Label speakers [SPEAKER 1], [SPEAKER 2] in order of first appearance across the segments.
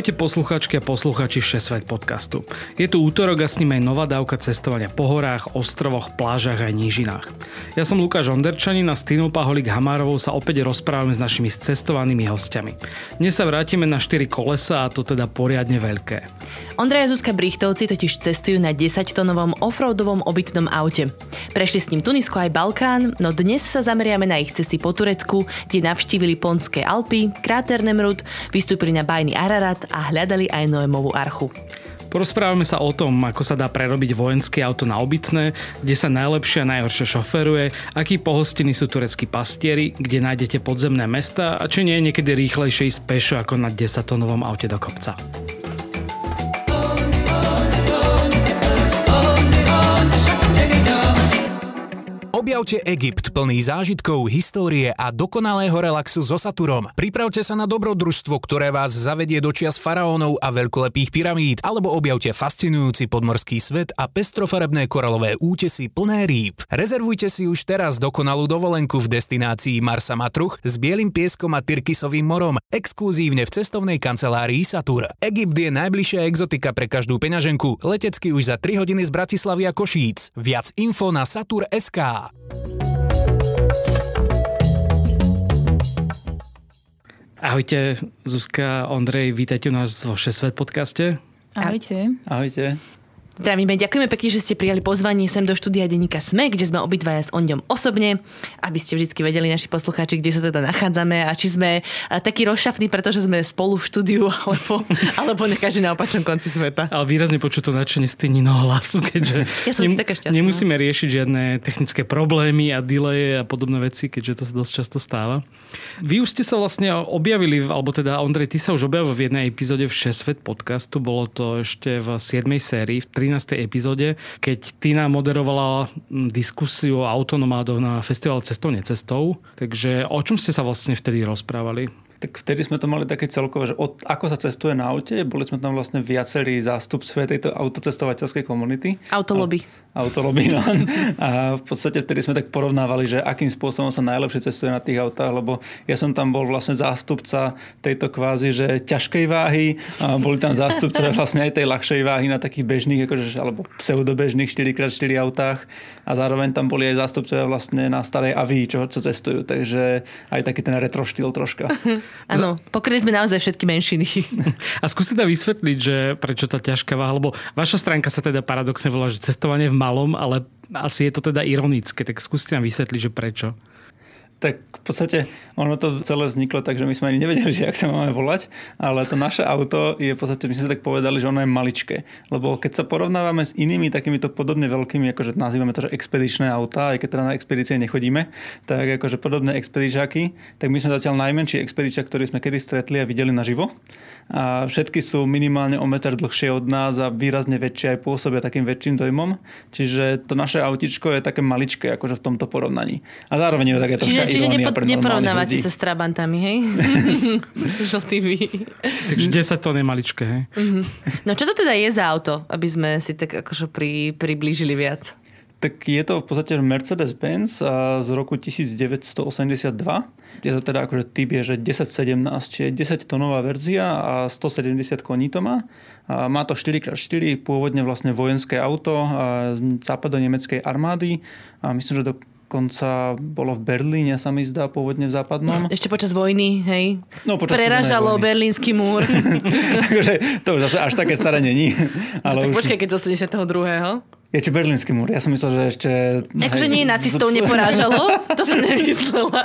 [SPEAKER 1] Ahojte posluchačky a posluchači Všesvet podcastu. Je tu útorok a s ním aj nová dávka cestovania po horách, ostrovoch, plážach a nížinách. Ja som Lukáš Onderčanin a s Týnou Paholík Hamárovou sa opäť rozprávame s našimi cestovanými hostiami. Dnes sa vrátime na 4 kolesa a to teda poriadne veľké.
[SPEAKER 2] Ondrej a Zuzka Brichtovci totiž cestujú na 10-tonovom offroadovom obytnom aute. Prešli s ním Tunisko aj Balkán, no dnes sa zameriame na ich cesty po Turecku, kde navštívili Ponské Alpy, kráter Nemrut, vystúpili na bajný Ararat a hľadali aj Noémovú archu.
[SPEAKER 1] Porozprávame sa o tom, ako sa dá prerobiť vojenské auto na obytné, kde sa najlepšie a najhoršie šoferuje, akí pohostení sú tureckí pastieri, kde nájdete podzemné mesta a či nie je niekedy rýchlejšie ísť pešo ako na 10-tonovom aute do kopca.
[SPEAKER 3] Objavte Egypt plný zážitkov, histórie a dokonalého relaxu so Saturom. Pripravte sa na dobrodružstvo, ktoré vás zavedie do čias faraónov a veľkolepých pyramíd, alebo objavte fascinujúci podmorský svet a pestrofarebné koralové útesy plné rýb. Rezervujte si už teraz dokonalú dovolenku v destinácii Marsa Matruch s bielým pieskom a Tyrkisovým morom, exkluzívne v cestovnej kancelárii Satur. Egypt je najbližšia exotika pre každú peňaženku, letecky už za 3 hodiny z Bratislavy a Košíc. Viac info na satur.sk.
[SPEAKER 1] Ahojte, Zuzka, Ondrej, vítajte u nás vo Šesvet podcaste.
[SPEAKER 4] Ahojte.
[SPEAKER 5] Ahojte.
[SPEAKER 2] Zdravíme, ďakujeme pekne, že ste prijali pozvanie sem do štúdia denníka SME, kde sme obidvaja s Ondom osobne, aby ste vždy vedeli naši poslucháči, kde sa teda nachádzame a či sme takí rozšafní, pretože sme spolu v štúdiu, alebo, alebo na každý na opačnom konci sveta.
[SPEAKER 1] Ale výrazne počuť to nadšenie z Tynino hlasu, keďže
[SPEAKER 2] ja som nem, taká šťastná.
[SPEAKER 1] nemusíme riešiť žiadne technické problémy a delaye a podobné veci, keďže to sa dosť často stáva. Vy už ste sa vlastne objavili, alebo teda Ondrej, ty sa už objavil v jednej epizóde v 6 Svet podcastu, bolo to ešte v 7. sérii, v 13. epizóde, keď Tina moderovala diskusiu o autonomádov na festival Cestou necestou. Takže o čom ste sa vlastne vtedy rozprávali?
[SPEAKER 5] tak vtedy sme to mali také celkové, že od, ako sa cestuje na aute, boli sme tam vlastne viacerí zástupcovia tejto autocestovateľskej komunity.
[SPEAKER 2] Autolobby.
[SPEAKER 5] Autolobby. A v podstate vtedy sme tak porovnávali, že akým spôsobom sa najlepšie cestuje na tých autách, lebo ja som tam bol vlastne zástupca tejto kvázi, že ťažkej váhy a boli tam zástupcovia vlastne aj tej ľahšej váhy na takých bežných, akože, alebo pseudobežných 4x4 autách a zároveň tam boli aj zástupcovia vlastne na starej AVI, čo, čo cestujú, takže aj taký ten retro štýl troška.
[SPEAKER 2] Áno, pokryli sme naozaj všetky menšiny.
[SPEAKER 1] A skúste teda vysvetliť, že prečo tá ťažká váha, lebo vaša stránka sa teda paradoxne volá, že cestovanie v malom, ale asi je to teda ironické, tak skúste nám vysvetliť, že prečo.
[SPEAKER 5] Tak v podstate ono to celé vzniklo tak, že my sme ani nevedeli, že ak sa máme volať, ale to naše auto je v podstate, my sme tak povedali, že ono je maličké. Lebo keď sa porovnávame s inými takýmito podobne veľkými, akože nazývame to, že expedičné autá, aj keď teda na expedície nechodíme, tak akože podobné expedičáky, tak my sme zatiaľ najmenší expedičák, ktorý sme kedy stretli a videli naživo a všetky sú minimálne o meter dlhšie od nás a výrazne väčšie aj pôsobia takým väčším dojmom. Čiže to naše autičko je také maličké akože v tomto porovnaní. A zároveň je to také
[SPEAKER 2] čiže, čiže nepo, neporovnávate sa s Trabantami, hej? Žltými.
[SPEAKER 1] Takže 10 to je maličké, hej?
[SPEAKER 2] Mhm. No čo to teda je za auto, aby sme si tak akože pri, priblížili viac?
[SPEAKER 5] Tak je to v podstate Mercedes-Benz z roku 1982. Je to teda akože typ je, že 1017, čiže 10 tonová verzia a 170 koní to má. A má to 4x4, pôvodne vlastne vojenské auto západo-nemeckej armády a myslím, že do dokonca bolo v Berlíne, sa mi zdá, pôvodne v západnom.
[SPEAKER 2] Ešte počas vojny, hej? No, počas Preražalo vojny. berlínsky múr.
[SPEAKER 5] Takže to už zase až také staré není.
[SPEAKER 2] Ale tak už... počkaj, keď do 72.
[SPEAKER 5] Je či berlínsky múr? Ja som myslel, že ešte...
[SPEAKER 2] Akože nie nacistov neporážalo, to som nemyslela.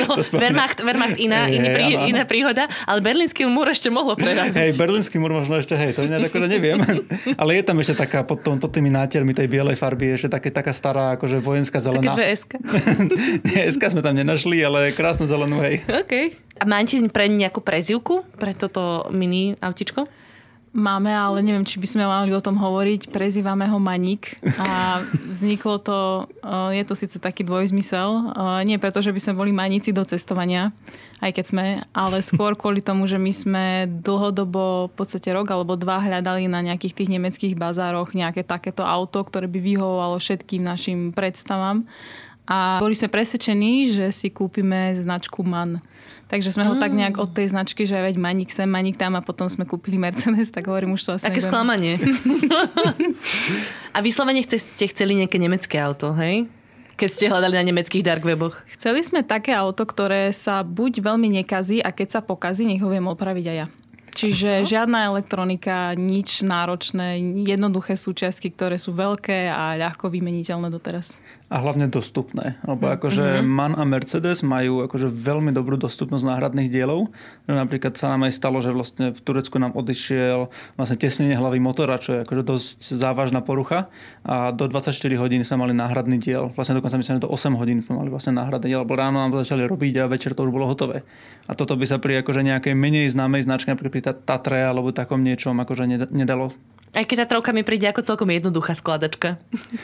[SPEAKER 2] No, Wehrmacht, Wehrmacht iná, hey, iný, prí, iná príhoda, ale berlínsky múr ešte mohlo preraziť.
[SPEAKER 5] Hej, berlínsky múr možno ešte, hej, to ináč akože neviem. ale je tam ešte taká pod, tom, pod tými nátermi tej bielej farby, ešte také, taká stará, akože vojenská zelená.
[SPEAKER 2] Také dve SK.
[SPEAKER 5] nie, SK sme tam nenašli, ale krásnu zelenú, hej.
[SPEAKER 2] OK. A máte pre nejakú prezivku pre toto mini autičko?
[SPEAKER 4] Máme, ale neviem, či by sme mali o tom hovoriť. Prezývame ho Maník a vzniklo to, je to síce taký dvojzmysel, nie preto, že by sme boli maníci do cestovania, aj keď sme, ale skôr kvôli tomu, že my sme dlhodobo, v podstate rok alebo dva hľadali na nejakých tých nemeckých bazároch nejaké takéto auto, ktoré by vyhovovalo všetkým našim predstavám. A boli sme presvedčení, že si kúpime značku MAN. Takže sme ho mm. tak nejak od tej značky, že veď maník sem, maník tam a potom sme kúpili Mercedes, tak hovorím už to asi
[SPEAKER 2] Aké sklamanie. a vyslovene ste chceli nejaké nemecké auto, hej? Keď ste hľadali na nemeckých dark weboch.
[SPEAKER 4] Chceli sme také auto, ktoré sa buď veľmi nekazí a keď sa pokazí, nech ho viem opraviť aj ja. Čiže žiadna elektronika, nič náročné, jednoduché súčiastky, ktoré sú veľké a ľahko vymeniteľné doteraz
[SPEAKER 5] a hlavne dostupné. Lebo mm, akože mm-hmm. MAN a Mercedes majú akože veľmi dobrú dostupnosť náhradných dielov. Napríklad sa nám aj stalo, že vlastne v Turecku nám odišiel vlastne tesnenie hlavy motora, čo je akože dosť závažná porucha a do 24 hodín sa mali náhradný diel. Vlastne dokonca myslím, že do 8 hodín sme mali vlastne náhradný diel, lebo ráno nám to začali robiť a večer to už bolo hotové. A toto by sa pri akože nejakej menej známej značke, napríklad pri Tatre alebo takom niečom akože nedalo
[SPEAKER 2] aj keď tá trojka mi príde ako celkom jednoduchá skladačka.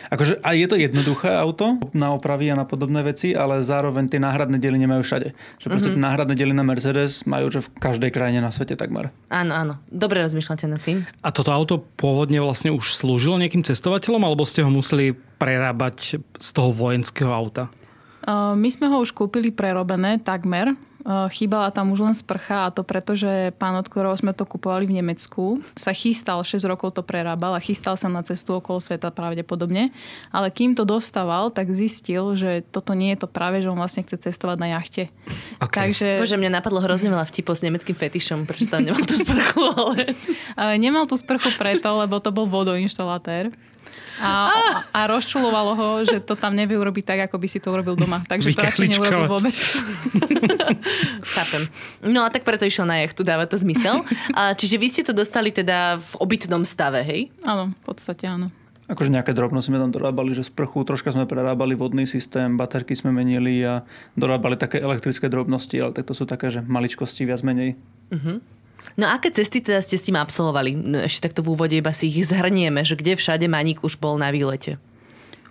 [SPEAKER 5] Akože aj je to jednoduché auto na opravy a na podobné veci, ale zároveň tie náhradné diely nemajú všade. Že proste mm-hmm. tie náhradné diely na Mercedes majú že v každej krajine na svete takmer.
[SPEAKER 2] Áno, áno. Dobre rozmýšľate nad tým.
[SPEAKER 1] A toto auto pôvodne vlastne už slúžilo nejakým cestovateľom, alebo ste ho museli prerábať z toho vojenského auta?
[SPEAKER 4] Uh, my sme ho už kúpili prerobené takmer chýbala tam už len sprcha a to preto, že pán, od ktorého sme to kupovali v Nemecku, sa chystal, 6 rokov to prerábal a chystal sa na cestu okolo sveta pravdepodobne. Ale kým to dostával, tak zistil, že toto nie je to práve, že on vlastne chce cestovať na jachte.
[SPEAKER 2] Okay. Takže... Bože, mňa napadlo hrozne veľa vtipov s nemeckým fetišom, prečo tam nemal tú sprchu, ale...
[SPEAKER 4] Nemal tú sprchu preto, lebo to bol vodoinštalatér a, a rozčulovalo ho, že to tam nevie urobiť tak, ako by si to urobil doma. Takže to radšej neurobil vôbec.
[SPEAKER 2] Chápem. No a tak preto išiel na jachtu, dáva to zmysel. A, čiže vy ste to dostali teda v obytnom stave, hej?
[SPEAKER 4] Áno, v podstate áno.
[SPEAKER 5] Akože nejaké drobnosti sme tam dorábali, že sprchu, troška sme prerábali vodný systém, baterky sme menili a dorábali také elektrické drobnosti, ale tak to sú také, že maličkosti viac menej. Uh-huh.
[SPEAKER 2] No aké cesty teda ste s tým absolvovali? No, ešte takto v úvode iba si ich zhrnieme, že kde všade Maník už bol na výlete?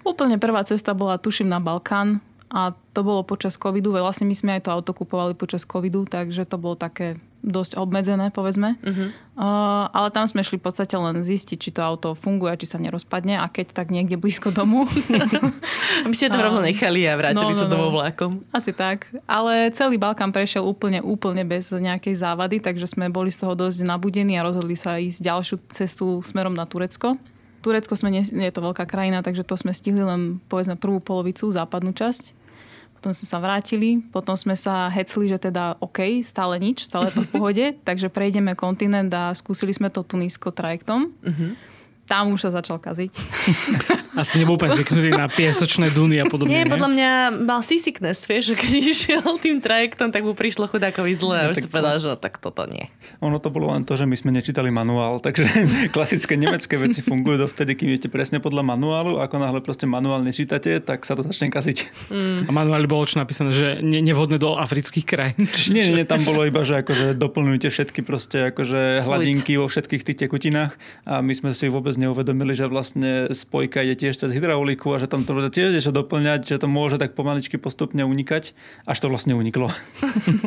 [SPEAKER 4] Úplne prvá cesta bola, tuším, na Balkán a to bolo počas covidu. Vlastne my sme aj to auto kupovali počas covidu, takže to bolo také dosť obmedzené, povedzme. Uh-huh. Uh, ale tam sme šli v podstate len zistiť, či to auto funguje, či sa nerozpadne a keď tak niekde blízko domu.
[SPEAKER 2] My ste to rovno nechali a vrátili no, no, sa domov no. vlákom.
[SPEAKER 4] Asi tak. Ale celý Balkán prešiel úplne, úplne bez nejakej závady, takže sme boli z toho dosť nabudení a rozhodli sa ísť ďalšiu cestu smerom na Turecko. Turecko sme, nie, je to veľká krajina, takže to sme stihli len povedzme prvú polovicu, západnú časť potom sme sa vrátili, potom sme sa hecli, že teda OK, stále nič, stále to v pohode, takže prejdeme kontinent a skúsili sme to Tunisko trajektom. Uh-huh tam už sa začal kaziť.
[SPEAKER 1] Asi nebol úplne zvyknutý na piesočné duny a podobne.
[SPEAKER 2] Nie, podľa mňa mal seasickness, vieš, že keď išiel tým trajektom, tak mu prišlo chudákovi zle a už si povedal, že tak toto nie.
[SPEAKER 5] Ono to bolo len to, že my sme nečítali manuál, takže klasické nemecké veci fungujú dovtedy, kým idete presne podľa manuálu. Ako náhle proste manuál nečítate, tak sa to začne kaziť.
[SPEAKER 1] Mm. A manuáli bolo čo napísané, že ne, nevhodné do afrických krajín.
[SPEAKER 5] Nie, nie, nie, tam bolo iba, že akože doplňujte všetky proste akože hladinky vo všetkých tých tekutinách a my sme si vôbec vôbec neuvedomili, že vlastne spojka ide tiež cez hydrauliku a že tam to tiež niečo doplňať, že to môže tak pomaličky postupne unikať, až to vlastne uniklo.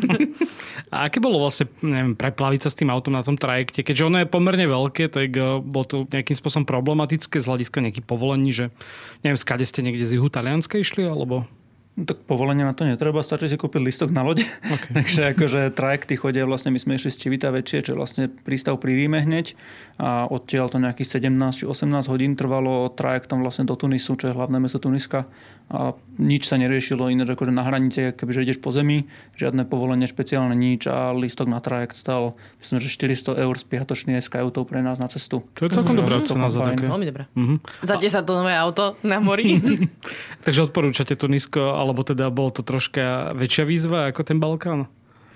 [SPEAKER 1] a aké bolo vlastne, neviem, preplaviť sa s tým autom na tom trajekte? Keďže ono je pomerne veľké, tak eh, bolo to nejakým spôsobom problematické z hľadiska nejakých povolení, že neviem, skade ste niekde z juhu Talianska išli, alebo...
[SPEAKER 5] No, tak povolenie na to netreba, stačí si kúpiť listok na loď. Okay. Takže akože trajekty chodia, vlastne my sme išli z Čivita väčšie, čo vlastne prístav pri Ríme hneď a odtiaľ to nejakých 17 či 18 hodín trvalo trajektom vlastne do Tunisu, čo je hlavné mesto Tuniska a nič sa neriešilo iné, akože na hranice, kebyže ideš po zemi, žiadne povolenie špeciálne nič a listok na trajekt stal myslím, že 400 eur spiatočný aj s kajutou pre nás na cestu.
[SPEAKER 1] To je celkom dobrá cena za také.
[SPEAKER 2] Veľmi dobré. Uh-huh. Za 10 tonové auto na mori.
[SPEAKER 1] Takže odporúčate Tunisko, alebo teda bolo to troška väčšia výzva ako ten Balkán?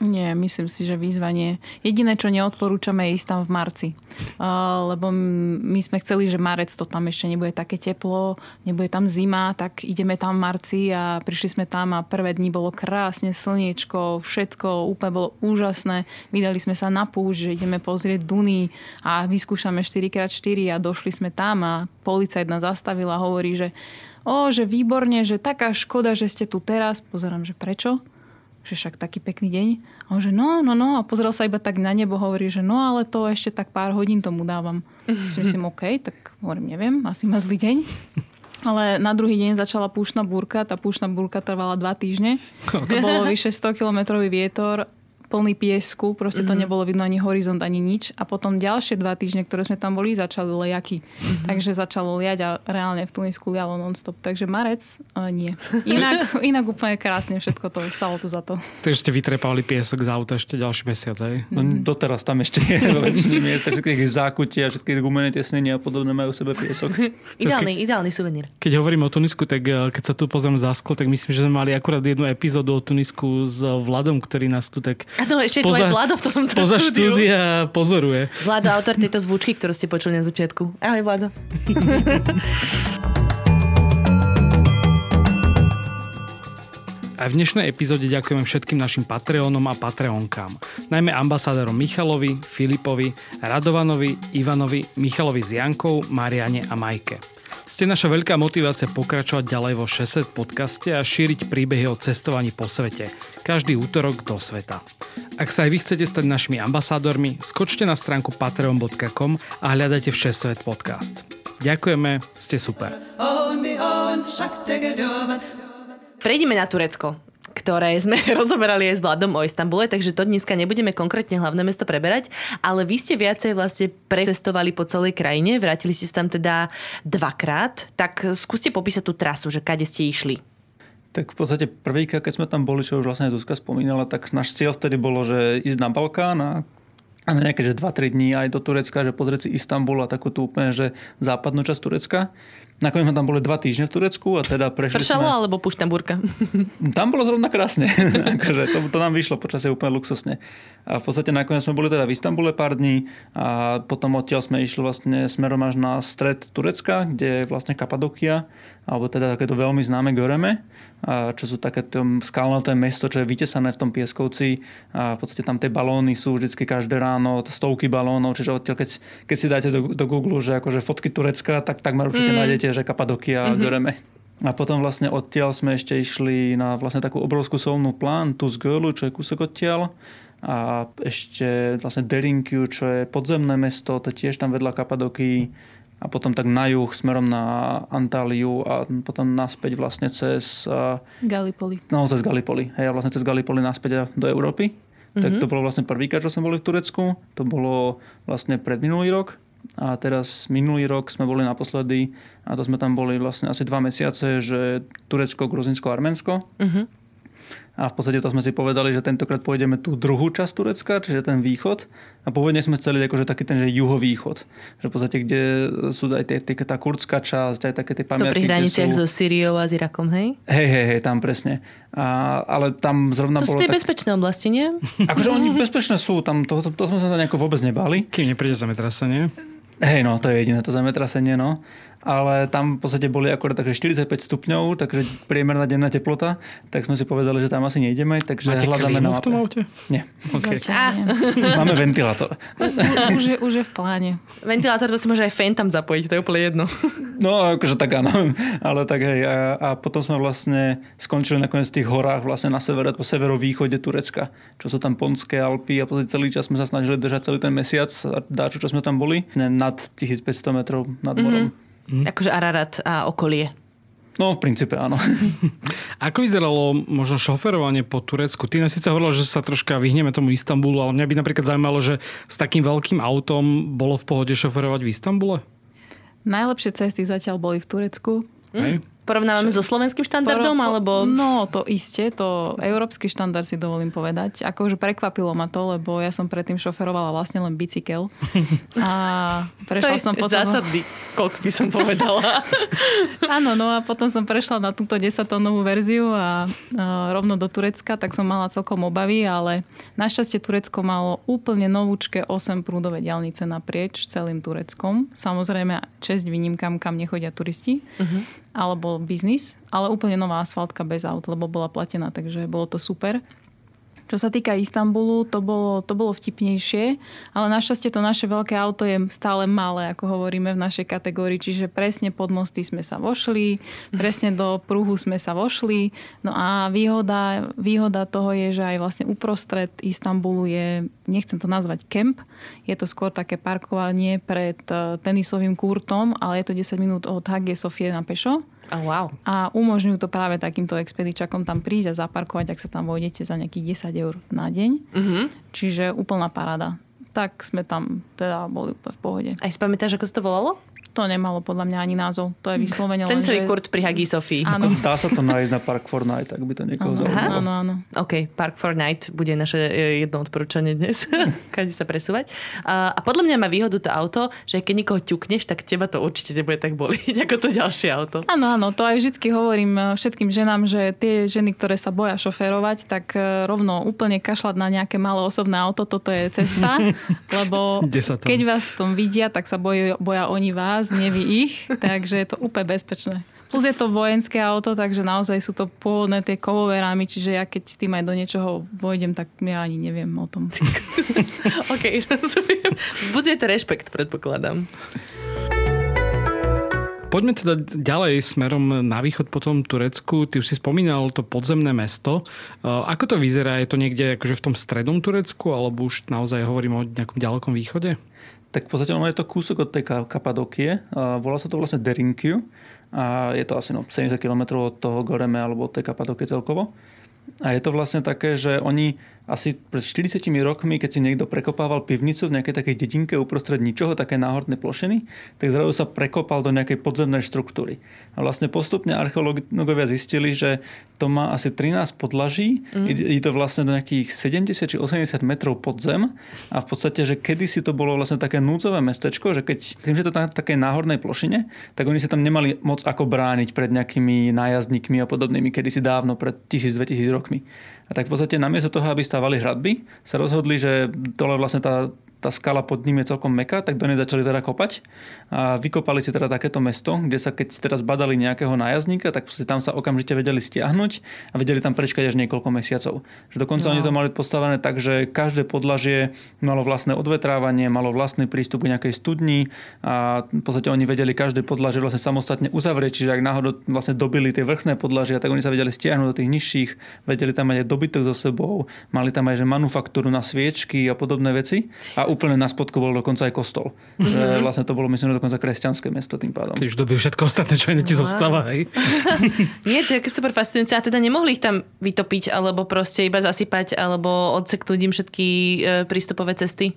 [SPEAKER 4] Nie, myslím si, že výzvanie. Jediné, čo neodporúčame, je ísť tam v marci. Uh, lebo my sme chceli, že marec to tam ešte nebude také teplo, nebude tam zima, tak ideme tam v marci a prišli sme tam a prvé dni bolo krásne slniečko, všetko úplne bolo úžasné. Vydali sme sa na púšť, že ideme pozrieť Duny a vyskúšame 4x4 a došli sme tam a policajt nás zastavila a hovorí, že o, že výborne, že taká škoda, že ste tu teraz. Pozerám, že prečo? Že však taký pekný deň. A on že no, no, no. A pozrel sa iba tak na nebo, hovorí, že no, ale to ešte tak pár hodín tomu dávam. Si myslím, OK, tak hovorím, neviem, asi má zlý deň. Ale na druhý deň začala púšna búrka. Tá púšna búrka trvala dva týždne. To bolo vyše 100 km vietor plný piesku, proste to mm-hmm. nebolo vidno ani horizont, ani nič. A potom ďalšie dva týždne, ktoré sme tam boli, začali lejaky. Mm-hmm. Takže začalo liať a reálne v Tunisku lialo non-stop. Takže marec uh, nie. Inak, inak úplne krásne všetko to stalo to za to.
[SPEAKER 1] Takže ste vytrepali piesok z auta ešte ďalší mesiac, aj?
[SPEAKER 5] No, mm-hmm. doteraz tam ešte je väčšine miest, všetkých zákutia, všetky gumené tesnenia a podobné majú sebe piesok.
[SPEAKER 2] ideálny, ideálny suvenír.
[SPEAKER 1] Keď hovorím o Tunisku, tak eh, keď sa tu pozriem za sklo, tak myslím, že sme mali akurát jednu epizódu o Tunisku s Vladom, ktorý nás tu tak
[SPEAKER 2] Áno, ešte spoza, tu aj Vlado v tomto
[SPEAKER 1] spoza štúdia pozoruje.
[SPEAKER 2] Vlado, autor tejto zvučky, ktorú ste počuli na začiatku. Ahoj, Vlado.
[SPEAKER 1] Aj v dnešnej epizóde ďakujeme všetkým našim Patreonom a Patreonkám. Najmä ambasádorom Michalovi, Filipovi, Radovanovi, Ivanovi, Michalovi z Jankou, Mariane a Majke. Ste naša veľká motivácia pokračovať ďalej vo 600 podcaste a šíriť príbehy o cestovaní po svete. Každý útorok do sveta. Ak sa aj vy chcete stať našimi ambasádormi, skočte na stránku patreon.com a hľadajte Všesvet podcast. Ďakujeme, ste super.
[SPEAKER 2] Prejdime na Turecko ktoré sme rozoberali aj s Vladom o Istambule, takže to dneska nebudeme konkrétne hlavné mesto preberať, ale vy ste viacej vlastne precestovali po celej krajine, vrátili ste sa tam teda dvakrát, tak skúste popísať tú trasu, že kade ste išli.
[SPEAKER 5] Tak v podstate prvýkrát, keď sme tam boli, čo už vlastne Zuzka spomínala, tak náš cieľ vtedy bolo, že ísť na Balkán a a na nejaké, že 2-3 dní aj do Turecka, že pozrieť si Istanbul a takú tú úplne, že západnú časť Turecka. Nakoniec sme tam boli dva týždne v Turecku a teda prešli
[SPEAKER 2] Pršalo
[SPEAKER 5] sme...
[SPEAKER 2] alebo Puštamburka?
[SPEAKER 5] Tam bolo zrovna krásne. akože to, to, nám vyšlo počasie úplne luxusne. A v podstate nakoniec sme boli teda v Istambule pár dní a potom odtiaľ sme išli vlastne smerom až na stred Turecka, kde je vlastne Kapadokia, alebo teda takéto veľmi známe Göreme čo sú také skalnaté mesto, čo je vytesané v tom pieskovci a v podstate tam tie balóny sú vždy každé ráno, stovky balónov, čiže odtiaľ, keď, keď si dáte do, do Google, že akože fotky Turecka, tak takmer určite mm. nájdete, že Kapadokia mm-hmm. Göreme. A potom vlastne odtiaľ sme ešte išli na vlastne takú obrovskú solnú plán, tu z Gölu, čo je kúsok odtiaľ. A ešte vlastne Derinkiu, čo je podzemné mesto, to tiež tam vedľa Kapadoky a potom tak na juh smerom na Antáliu a potom naspäť vlastne cez...
[SPEAKER 4] Gallipoli.
[SPEAKER 5] No, cez Gallipoli. Hej, a vlastne cez Gallipoli naspäť do Európy. Mm-hmm. Tak mhm. to bolo vlastne prvýkrát, čo sme boli v Turecku. To bolo vlastne pred minulý rok. A teraz minulý rok sme boli naposledy a to sme tam boli vlastne asi dva mesiace, že Turecko, Gruzinsko, Arménsko. Mm-hmm. A v podstate to sme si povedali, že tentokrát pôjdeme tú druhú časť Turecka, čiže ten východ. A pôvodne sme chceli akože taký ten, že juhovýchod. Že v podstate, kde sú aj tie, tá kurdská časť, aj také tie pamiatky.
[SPEAKER 2] To pri hraniciach sú... so Syriou a s Irakom, hej?
[SPEAKER 5] Hej, hej, hej, tam presne. A, ale tam zrovna
[SPEAKER 2] to
[SPEAKER 5] bolo...
[SPEAKER 2] To sú tie
[SPEAKER 5] tak...
[SPEAKER 2] bezpečné oblasti, nie?
[SPEAKER 5] Akože oni bezpečné sú, tam to, to, to sme sa nejako vôbec nebali.
[SPEAKER 1] Kým nepríde zemetrasenie.
[SPEAKER 5] Hej, no, to je jediné to zemetrasenie, no ale tam v podstate boli akorát takže 45 stupňov, takže priemerná denná teplota, tak sme si povedali, že tam asi nejdeme, takže
[SPEAKER 1] Máte
[SPEAKER 5] hľadáme
[SPEAKER 1] na mape. v tom aute?
[SPEAKER 5] Nie.
[SPEAKER 1] Okay.
[SPEAKER 5] Máme ventilátor.
[SPEAKER 4] už, je, už je v pláne.
[SPEAKER 2] Ventilátor, to si môže aj fan tam zapojiť, to je úplne jedno.
[SPEAKER 5] No, akože tak áno. Ale tak hej. A, a potom sme vlastne skončili nakoniec v tých horách vlastne na severe, po severovýchode Turecka, čo sú tam Ponské Alpy a potom celý čas sme sa snažili držať celý ten mesiac a dáčo, čo sme tam boli, nad 1500 metrov nad morom. Mm-hmm.
[SPEAKER 2] Mm. Akože Ararat a okolie.
[SPEAKER 5] No, v princípe áno.
[SPEAKER 1] Ako vyzeralo možno šoferovanie po Turecku? Ty síce hovorila, že sa troška vyhneme tomu Istanbulu, ale mňa by napríklad zaujímalo, že s takým veľkým autom bolo v pohode šoferovať v Istambule?
[SPEAKER 4] Najlepšie cesty zatiaľ boli v Turecku.
[SPEAKER 1] Mm.
[SPEAKER 2] Porovnávame so slovenským štandardom,
[SPEAKER 4] Poro-
[SPEAKER 2] alebo...
[SPEAKER 4] No, to iste, to európsky štandard si dovolím povedať. Akože prekvapilo ma to, lebo ja som predtým šoferovala vlastne len bicykel. A prešla som potom...
[SPEAKER 2] zásadný skok, by som povedala.
[SPEAKER 4] Áno, no a potom som prešla na túto 10-tónovú verziu a, a rovno do Turecka, tak som mala celkom obavy, ale našťastie Turecko malo úplne novúčke 8 prúdové diálnice naprieč celým Tureckom. Samozrejme, česť výnimkám, kam nechodia turisti. Uh-huh alebo biznis, ale úplne nová asfaltka bez aut, lebo bola platená, takže bolo to super. Čo sa týka Istanbulu, to bolo, to bolo vtipnejšie, ale našťastie to naše veľké auto je stále malé, ako hovoríme v našej kategórii, čiže presne pod mosty sme sa vošli, presne do pruhu sme sa vošli. No a výhoda, výhoda toho je, že aj vlastne uprostred Istanbulu je, nechcem to nazvať kemp, je to skôr také parkovanie pred eh, tenisovým kurtom, ale je to 10 minút od Hagie Sofie na pešo.
[SPEAKER 2] Oh, wow.
[SPEAKER 4] A umožňujú to práve takýmto expedičakom tam prísť a zaparkovať, ak sa tam vojdete za nejakých 10 eur na deň.
[SPEAKER 2] Uh-huh.
[SPEAKER 4] Čiže úplná paráda. Tak sme tam teda boli v pohode.
[SPEAKER 2] Aj si pamätáš, ako sa to volalo?
[SPEAKER 4] To nemalo podľa mňa ani názov. To je vyslovene
[SPEAKER 2] Ten
[SPEAKER 4] len,
[SPEAKER 2] celý
[SPEAKER 4] že...
[SPEAKER 2] kurt pri Hagi Sofii.
[SPEAKER 4] Áno.
[SPEAKER 5] Dá sa to nájsť na Park Fortnite, ak by to niekoho zaujímalo.
[SPEAKER 4] áno, áno.
[SPEAKER 2] OK, Park for Night bude naše e, jedno odporúčanie dnes, kade sa presúvať. A, a podľa mňa má výhodu to auto, že keď niekoho ťukneš, tak teba to určite nebude tak boliť, ako to ďalšie auto.
[SPEAKER 4] Áno, áno, to aj vždy hovorím e, všetkým ženám, že tie ženy, ktoré sa boja šoférovať, tak e, rovno úplne kašľať na nejaké malé osobné auto, toto je cesta, lebo keď vás v tom vidia, tak sa boja, boja oni vás, nie vy ich, takže je to úplne bezpečné. Plus je to vojenské auto, takže naozaj sú to pôvodné tie kovové rámy, čiže ja keď s tým aj do niečoho vojdem, tak ja ani neviem o tom.
[SPEAKER 2] OK, rozumiem. Vzbudzujete rešpekt, predpokladám.
[SPEAKER 1] Poďme teda ďalej smerom na východ po tom Turecku. Ty už si spomínal to podzemné mesto. Uh, Ako to vyzerá? Je to niekde akože v tom strednom Turecku alebo už naozaj hovorím o nejakom ďalekom východe?
[SPEAKER 5] Tak v podstate ono je to kúsok od tej Ka- Kapadokie. Volá sa to vlastne Derinkiu. A je to asi no, 70 km od toho Goreme alebo od tej Kapadokie celkovo. A je to vlastne také, že oni asi pred 40 rokmi, keď si niekto prekopával pivnicu v nejakej takej dedinke uprostred ničoho, také náhorné plošiny, tak zrazu sa prekopal do nejakej podzemnej štruktúry. A vlastne postupne archeológovia zistili, že to má asi 13 podlaží, mm. je to vlastne do nejakých 70 či 80 metrov pod zem a v podstate, že kedysi to bolo vlastne také núdzové mestečko, že keď tým, že to na takej náhornej plošine, tak oni sa tam nemali moc ako brániť pred nejakými nájazdníkmi a podobnými kedysi dávno, pred 1000-2000 rokmi. A tak v podstate namiesto toho, aby stávali hradby, sa rozhodli, že dole vlastne tá tá skala pod ním je celkom meká, tak do nej začali teda kopať a vykopali si teda takéto mesto, kde sa keď teda zbadali nejakého nájazdníka, tak tam sa okamžite vedeli stiahnuť a vedeli tam prečkať až niekoľko mesiacov. Že dokonca no. oni to mali postavené tak, že každé podlažie malo vlastné odvetrávanie, malo vlastný prístup k nejakej studni a v podstate oni vedeli každé podlažie vlastne samostatne uzavrieť, čiže ak náhodou vlastne dobili tie vrchné podlažia, tak oni sa vedeli stiahnuť do tých nižších, vedeli tam mať aj dobytok so sebou, mali tam aj že manufaktúru na sviečky a podobné veci a úplne na spodku bol dokonca aj kostol. Mm-hmm. Že vlastne to bolo, myslím, dokonca kresťanské mesto tým pádom.
[SPEAKER 1] Keď už dobie všetko ostatné, čo iné ti zostáva, hej?
[SPEAKER 2] Nie, to je super fascinujúce. A teda nemohli ich tam vytopiť, alebo proste iba zasypať, alebo odseknúť im všetky e, prístupové cesty?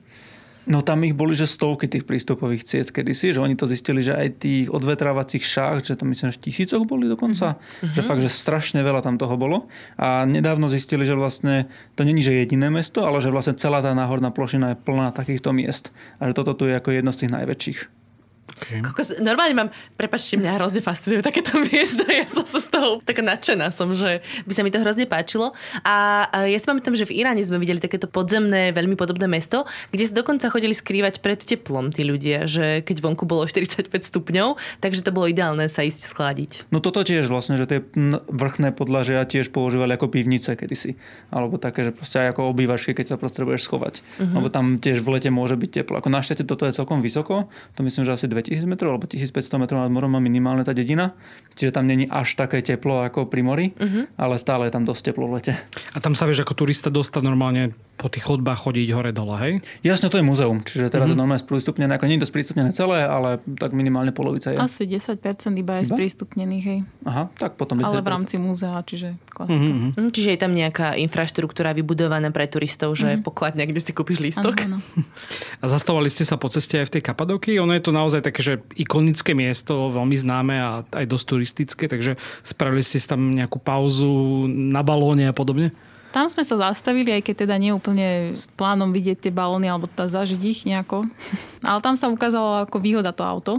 [SPEAKER 5] No tam ich boli, že stovky tých prístupových ciest kedysi, že oni to zistili, že aj tých odvetrávacích šách, že to myslím, že tisícoch boli dokonca, mm-hmm. že fakt, že strašne veľa tam toho bolo. A nedávno zistili, že vlastne to není, že jediné mesto, ale že vlastne celá tá náhorná plošina je plná takýchto miest. A že toto tu je ako jedno z tých najväčších.
[SPEAKER 2] Okay. Kokos, normálne mám, prepačte, mňa hrozne fascinujú takéto miesta. Ja som sa z toho taká nadšená som, že by sa mi to hrozne páčilo. A, a ja si pamätám, že v Iráne sme videli takéto podzemné, veľmi podobné mesto, kde sa dokonca chodili skrývať pred teplom tí ľudia, že keď vonku bolo 45 stupňov, takže to bolo ideálne sa ísť schladiť.
[SPEAKER 5] No toto tiež vlastne, že tie vrchné podlažia tiež používali ako pivnice kedysi. Alebo také, že proste aj ako obývačky, keď sa proste budeš schovať. Uh-huh. Lebo tam tiež v lete môže byť teplo. Ako našťastie toto je celkom vysoko, to myslím, že asi 2000 metrov alebo 1500 metrov nad morom má minimálne tá dedina, čiže tam není až také teplo ako pri mori, uh-huh. ale stále je tam dosť teplo v lete.
[SPEAKER 1] A tam sa vieš ako turista dostať normálne po tých chodbách chodiť hore dole, hej?
[SPEAKER 5] Jasne, to je muzeum, čiže teraz uh-huh. je normálne sprístupnené, ako nie je to sprístupnené celé, ale tak minimálne polovica je.
[SPEAKER 4] Asi 10% iba je sprístupnených, hej.
[SPEAKER 5] Aha, tak potom...
[SPEAKER 4] Ale v rámci múzea, čiže klasika. Uh-huh.
[SPEAKER 2] Čiže je tam nejaká infraštruktúra vybudovaná pre turistov, že uh-huh. pokladňa, kde si kúpiš lístok.
[SPEAKER 4] Ano, ano.
[SPEAKER 1] A zastavovali ste sa po ceste aj v tej Kapadoky? Ono je to naozaj také, že ikonické miesto, veľmi známe a aj dosť turistické, takže spravili ste si tam nejakú pauzu na balóne a podobne?
[SPEAKER 4] Tam sme sa zastavili, aj keď teda nie úplne s plánom vidieť tie balóny alebo teda zažiť ich nejako. Ale tam sa ukázalo ako výhoda to auto,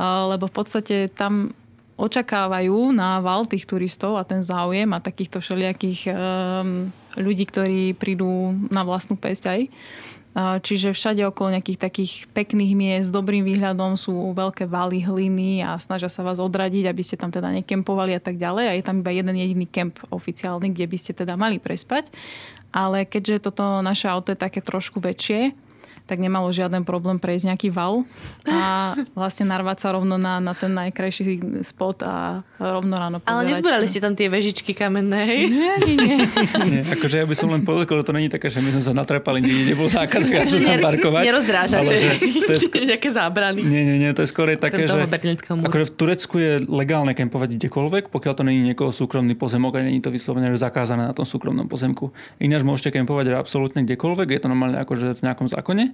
[SPEAKER 4] lebo v podstate tam očakávajú na val tých turistov a ten záujem a takýchto všelijakých um, ľudí, ktorí prídu na vlastnú pesť aj. Čiže všade okolo nejakých takých pekných miest s dobrým výhľadom sú veľké valy hliny a snažia sa vás odradiť, aby ste tam teda nekempovali a tak ďalej. A je tam iba jeden jediný kemp oficiálny, kde by ste teda mali prespať. Ale keďže toto naše auto je také trošku väčšie, tak nemalo žiaden problém prejsť nejaký val a vlastne narvať sa rovno na, na ten najkrajší spot a rovno ráno
[SPEAKER 2] Ale nezbúrali ste tam tie vežičky kamenné, hej?
[SPEAKER 4] Nie, nie, nie.
[SPEAKER 5] nie akože ja by som len povedal, to není také, že my sme sa natrepali, nikdy nebol zákaz viac tam parkovať.
[SPEAKER 2] Je sk- nejaké zábrany.
[SPEAKER 5] Nie, nie, nie, to je skôr také, že akože v Turecku je legálne kempovať kdekoľvek, pokiaľ to není niekoho súkromný pozemok a není to vyslovene že zakázané na tom súkromnom pozemku. Ináč môžete kempovať absolútne kdekoľvek, je to normálne akože v nejakom zákone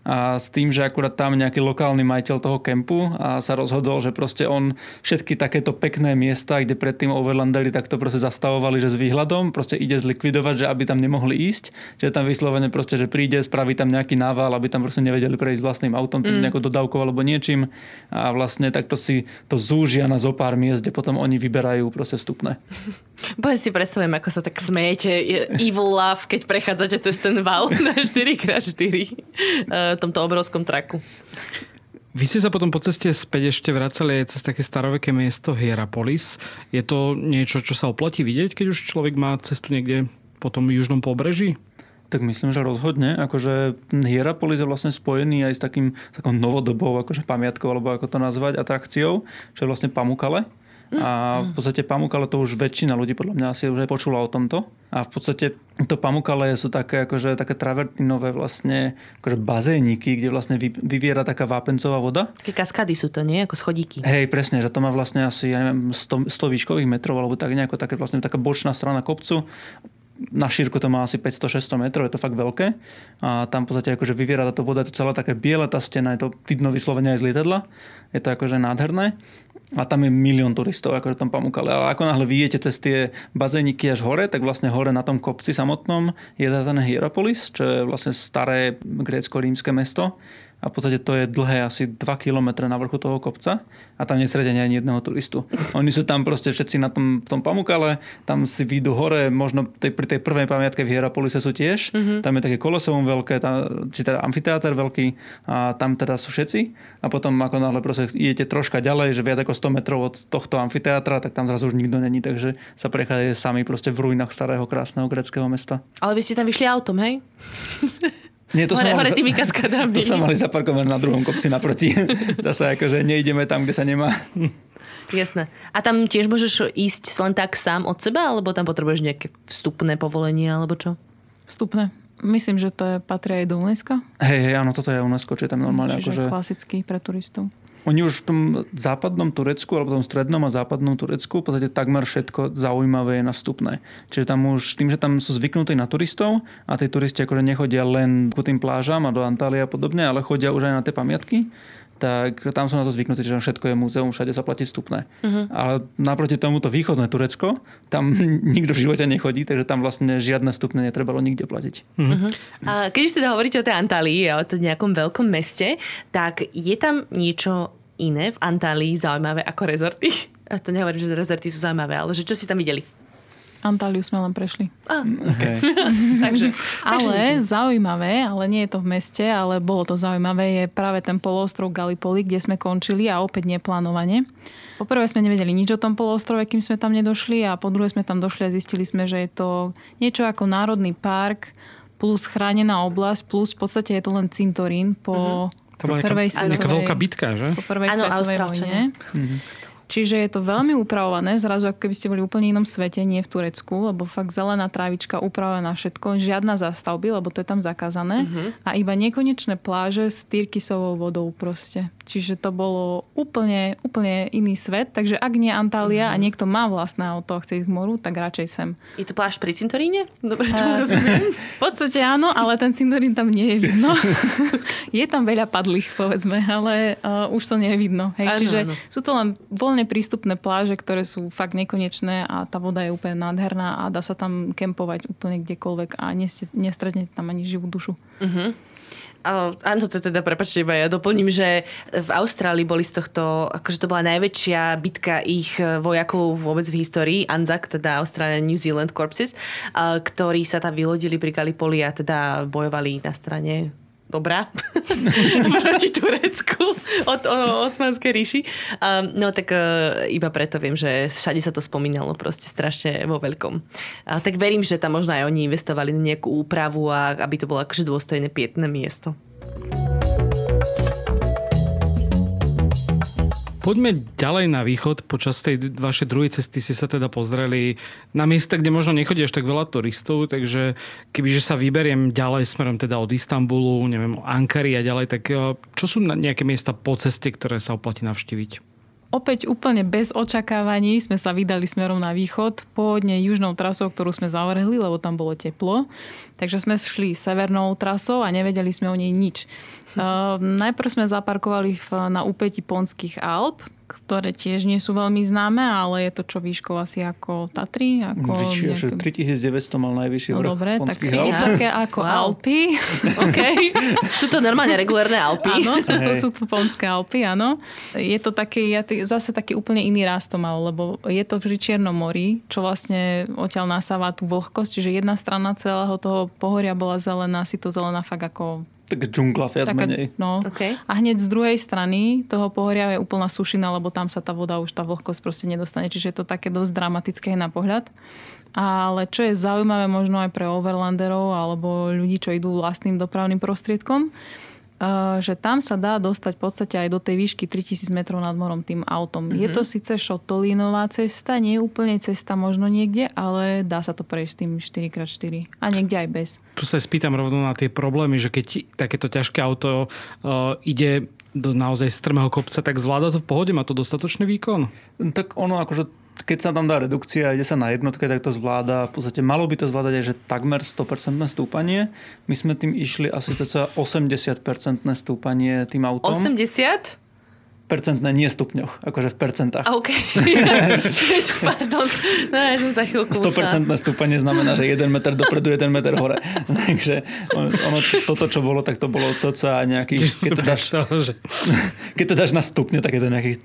[SPEAKER 5] a s tým, že akurát tam nejaký lokálny majiteľ toho kempu a sa rozhodol, že proste on všetky takéto pekné miesta, kde predtým overlandeli takto proste zastavovali, že s výhľadom proste ide zlikvidovať, že aby tam nemohli ísť, že tam vyslovene proste, že príde, spraví tam nejaký nával, aby tam proste nevedeli prejsť vlastným autom, tým mm. nejakou dodávkou alebo niečím a vlastne takto si to zúžia na zo pár miest, kde potom oni vyberajú proste vstupné.
[SPEAKER 2] Poď si predstavujem, ako sa tak smejete. Evil love, keď prechádzate cez ten val na 4x4 tomto obrovskom traku.
[SPEAKER 1] Vy ste sa potom po ceste späť ešte vracali aj cez také staroveké miesto Hierapolis. Je to niečo, čo sa oplatí vidieť, keď už človek má cestu niekde po tom južnom pobreží?
[SPEAKER 5] Tak myslím, že rozhodne. Akože Hierapolis je vlastne spojený aj s takým, takou novodobou akože pamiatkou, alebo ako to nazvať, atrakciou, čo je vlastne Pamukale. A v podstate Pamukale to už väčšina ľudí podľa mňa asi už aj počula o tomto. A v podstate to Pamukale sú také, akože, také travertinové vlastne akože bazéniky, kde vlastne vyviera taká vápencová voda.
[SPEAKER 2] Také kaskady sú to, nie? Ako schodíky.
[SPEAKER 5] Hej, presne, že to má vlastne asi, ja neviem, 100, 100 výškových metrov, alebo tak nejako také vlastne taká bočná strana kopcu na šírku to má asi 500-600 metrov, je to fakt veľké. A tam v podstate akože vyviera táto voda, je to celá také biela tá stena, je to vidno vyslovene aj z lietadla. Je to akože nádherné. A tam je milión turistov, akože tam Pamukale. Ale ako náhle vyjete cez tie bazéniky až hore, tak vlastne hore na tom kopci samotnom je ten Hierapolis, čo je vlastne staré grécko-rímske mesto a v podstate to je dlhé asi 2 km na vrchu toho kopca a tam nesredia ani jedného turistu. Oni sú tam proste všetci na tom, tom Pamukale, tam si výjdu hore, možno tej, pri tej prvej pamiatke v Hierapolise sú tiež, mm-hmm. tam je také koloseum veľké, tam, či teda amfiteáter veľký a tam teda sú všetci a potom ako náhle proste idete troška ďalej, že viac ako 100 metrov od tohto amfiteátra, tak tam zrazu už nikto není, takže sa prechádzate sami proste v ruinách starého krásneho greckého mesta.
[SPEAKER 2] Ale vy ste tam vyšli autom, hej?
[SPEAKER 5] Nie, to
[SPEAKER 2] hore,
[SPEAKER 5] hore
[SPEAKER 2] tými kaskadami.
[SPEAKER 5] To sa mali zaparkovať na druhom kopci naproti. Zase akože neideme tam, kde sa nemá.
[SPEAKER 2] Jasné. A tam tiež môžeš ísť len tak sám od seba, alebo tam potrebuješ nejaké vstupné povolenie, alebo čo?
[SPEAKER 4] Vstupné. Myslím, že to je, patrí aj do UNESCO.
[SPEAKER 5] Hej, hej, áno, toto je UNESCO, čiže tam normálne
[SPEAKER 4] Čiže
[SPEAKER 5] akože...
[SPEAKER 4] klasický pre turistov.
[SPEAKER 5] Oni už v tom západnom Turecku, alebo tom strednom a západnom Turecku, v podstate takmer všetko zaujímavé je na vstupné. Čiže tam už tým, že tam sú zvyknutí na turistov a tí turisti akože nechodia len ku tým plážam a do Antálie a podobne, ale chodia už aj na tie pamiatky, tak tam sú na to zvyknutí, že všetko je múzeum, všade sa platí vstupné. Uh-huh. Ale naproti tomuto východné Turecko, tam nikto v živote nechodí, takže tam vlastne žiadne vstupné netrebalo nikde platiť.
[SPEAKER 2] Uh-huh. A keď už teda hovoríte o tej Antálii a o tom nejakom veľkom meste, tak je tam niečo iné v Antálii zaujímavé ako rezorty? A to nehovorím, že rezorty sú zaujímavé, ale že čo si tam videli?
[SPEAKER 4] Antáliu sme len prešli.
[SPEAKER 2] Ah, okay.
[SPEAKER 4] takže, ale zaujímavé, ale nie je to v meste, ale bolo to zaujímavé, je práve ten poloostrov Gallipoli, kde sme končili a opäť neplánovane. Poprvé sme nevedeli nič o tom poloostrove, kým sme tam nedošli a po druhé sme tam došli a zistili sme, že je to niečo ako národný park plus chránená oblasť, plus v podstate je to len cintorín po uh-huh.
[SPEAKER 1] To bola prvej nejaká, nejaká veľká bitka, že?
[SPEAKER 4] Po prvej ano, svetovej vojne. Mm-hmm. Čiže je to veľmi upravované, zrazu ako keby ste boli úplne inom svete, nie v Turecku, lebo fakt zelená trávička upravená všetko, žiadna zástavby, lebo to je tam zakázané uh-huh. a iba nekonečné pláže s tyrkysovou vodou proste. Čiže to bolo úplne, úplne iný svet, takže ak nie Antália uh-huh. a niekto má vlastné auto a chce ísť k moru, tak radšej sem.
[SPEAKER 2] Je to pláž pri cintoríne? Dobre, to uh, rozumiem.
[SPEAKER 4] v podstate áno, ale ten cintorín tam nie je vidno. je tam veľa padlých, povedzme, ale uh, už to nie je vidno. Hej? Ano, Čiže ano. sú to len voľne voľne prístupné pláže, ktoré sú fakt nekonečné a tá voda je úplne nádherná a dá sa tam kempovať úplne kdekoľvek a nestretnete tam ani živú dušu. Uh-huh.
[SPEAKER 2] Áno, to teda, prepačte, iba ja doplním, že v Austrálii boli z tohto, akože to bola najväčšia bitka ich e, vojakov vôbec v histórii, ANZAC, teda Australian New Zealand Corpses, uh, ktorí sa tam vylodili pri Gallipoli a teda bojovali na strane dobrá proti Turecku od Osmanskej ríši. Um, no tak uh, iba preto viem, že všade sa to spomínalo proste strašne vo veľkom. A tak verím, že tam možno aj oni investovali nejakú úpravu a aby to bolo akože dôstojné pietné miesto.
[SPEAKER 1] Poďme ďalej na východ. Počas tej vašej druhej cesty si sa teda pozreli na miesta, kde možno nechodí až tak veľa turistov, takže kebyže sa vyberiem ďalej smerom teda od Istanbulu, neviem, Ankary a ďalej, tak eh, čo sú nejaké miesta po ceste, ktoré sa oplatí navštíviť?
[SPEAKER 4] Opäť úplne bez očakávaní sme sa vydali smerom na východ, pôvodne južnou trasou, ktorú sme zavrhli, lebo tam bolo teplo. Takže sme šli severnou trasou a nevedeli sme o nej nič. Uh, najprv sme zaparkovali v, na úpeti Ponských Alp, ktoré tiež nie sú veľmi známe, ale je to čo výškou asi ako Tatry. Ako
[SPEAKER 5] Vyššie, nejaké... 3900 mal najvyšší
[SPEAKER 4] no,
[SPEAKER 5] vrch
[SPEAKER 4] dobre, tak vysoké ako wow. Alpy.
[SPEAKER 2] okay. sú to normálne regulárne Alpy.
[SPEAKER 4] Áno, sú to, sú to Ponské Alpy, áno. Je to taký, zase taký úplne iný rast to mal, lebo je to v Čiernom mori, čo vlastne odtiaľ nasáva tú vlhkosť, čiže jedna strana celého toho pohoria bola zelená, si to zelená fakt ako
[SPEAKER 5] tak džungla viac Taká, menej.
[SPEAKER 4] No. Okay. A hneď z druhej strany toho pohoria je úplná sušina, lebo tam sa tá voda už tá vlhkosť proste nedostane. Čiže je to také dosť dramatické na pohľad. Ale čo je zaujímavé možno aj pre overlanderov alebo ľudí, čo idú vlastným dopravným prostriedkom, že tam sa dá dostať v podstate aj do tej výšky 3000 metrov nad morom tým autom. Mm-hmm. Je mhm. to síce šotolínová cesta, nie je úplne cesta možno niekde, ale dá sa to prejsť tým 4x4 a niekde aj bez.
[SPEAKER 1] Tu sa spýtam rovno na tie problémy, že keď takéto ťažké auto uh, ide do naozaj strmého kopca, tak zvláda to v pohode? Má to dostatočný výkon?
[SPEAKER 5] Tak ono akože keď sa tam dá redukcia a ide sa na jednotke, tak to zvláda. V podstate malo by to zvládať aj, že takmer 100% stúpanie. My sme tým išli asi cca 80% stúpanie tým autom.
[SPEAKER 2] 80?
[SPEAKER 5] Percentné, nie stupňoch, akože v percentách.
[SPEAKER 2] OK. Pardon, no ja som za chvíľku
[SPEAKER 5] 100% stúpanie znamená, že 1 meter dopredu, 1 meter hore. Takže ono, ono, toto, čo bolo, tak to bolo cca nejakých... Keď to, dáš, keď to dáš na stupne, tak je to nejakých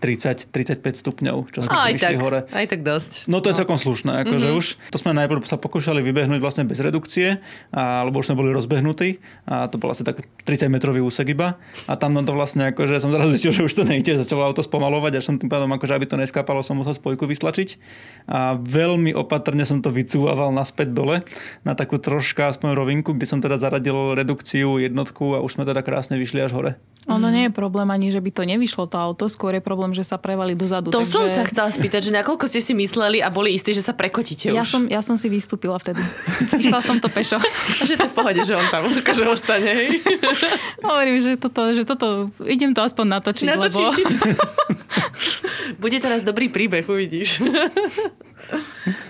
[SPEAKER 5] 30-35 stupňov, čo sme aj tak, hore.
[SPEAKER 2] Aj tak dosť.
[SPEAKER 5] No to je no. celkom slušné. Akože mm-hmm. už to sme najprv sa pokúšali vybehnúť vlastne bez redukcie, a, alebo už sme boli rozbehnutí a to bol asi tak 30 metrový úsek iba. A tam to vlastne akože som zrazu zistil, že už to nejde tiež začalo auto spomalovať, až som tým pádom, akože aby to neskápalo, som musel spojku vyslačiť. A veľmi opatrne som to vycúval naspäť dole na takú troška aspoň rovinku, kde som teda zaradil redukciu jednotku a už sme teda krásne vyšli až hore.
[SPEAKER 4] Ono nie je problém ani, že by to nevyšlo to auto, skôr je problém, že sa prevali dozadu.
[SPEAKER 2] To takže... som sa chcela spýtať, že nakoľko ste si mysleli a boli istí, že sa prekotíte
[SPEAKER 4] ja
[SPEAKER 2] už.
[SPEAKER 4] Som, ja som si vystúpila vtedy. Išla som to pešo.
[SPEAKER 2] že to v pohode, že on tam akože ostane.
[SPEAKER 4] Hovorím, že toto, že toto, idem to aspoň natočiť, Natočím lebo...
[SPEAKER 2] Bude teraz dobrý príbeh, uvidíš.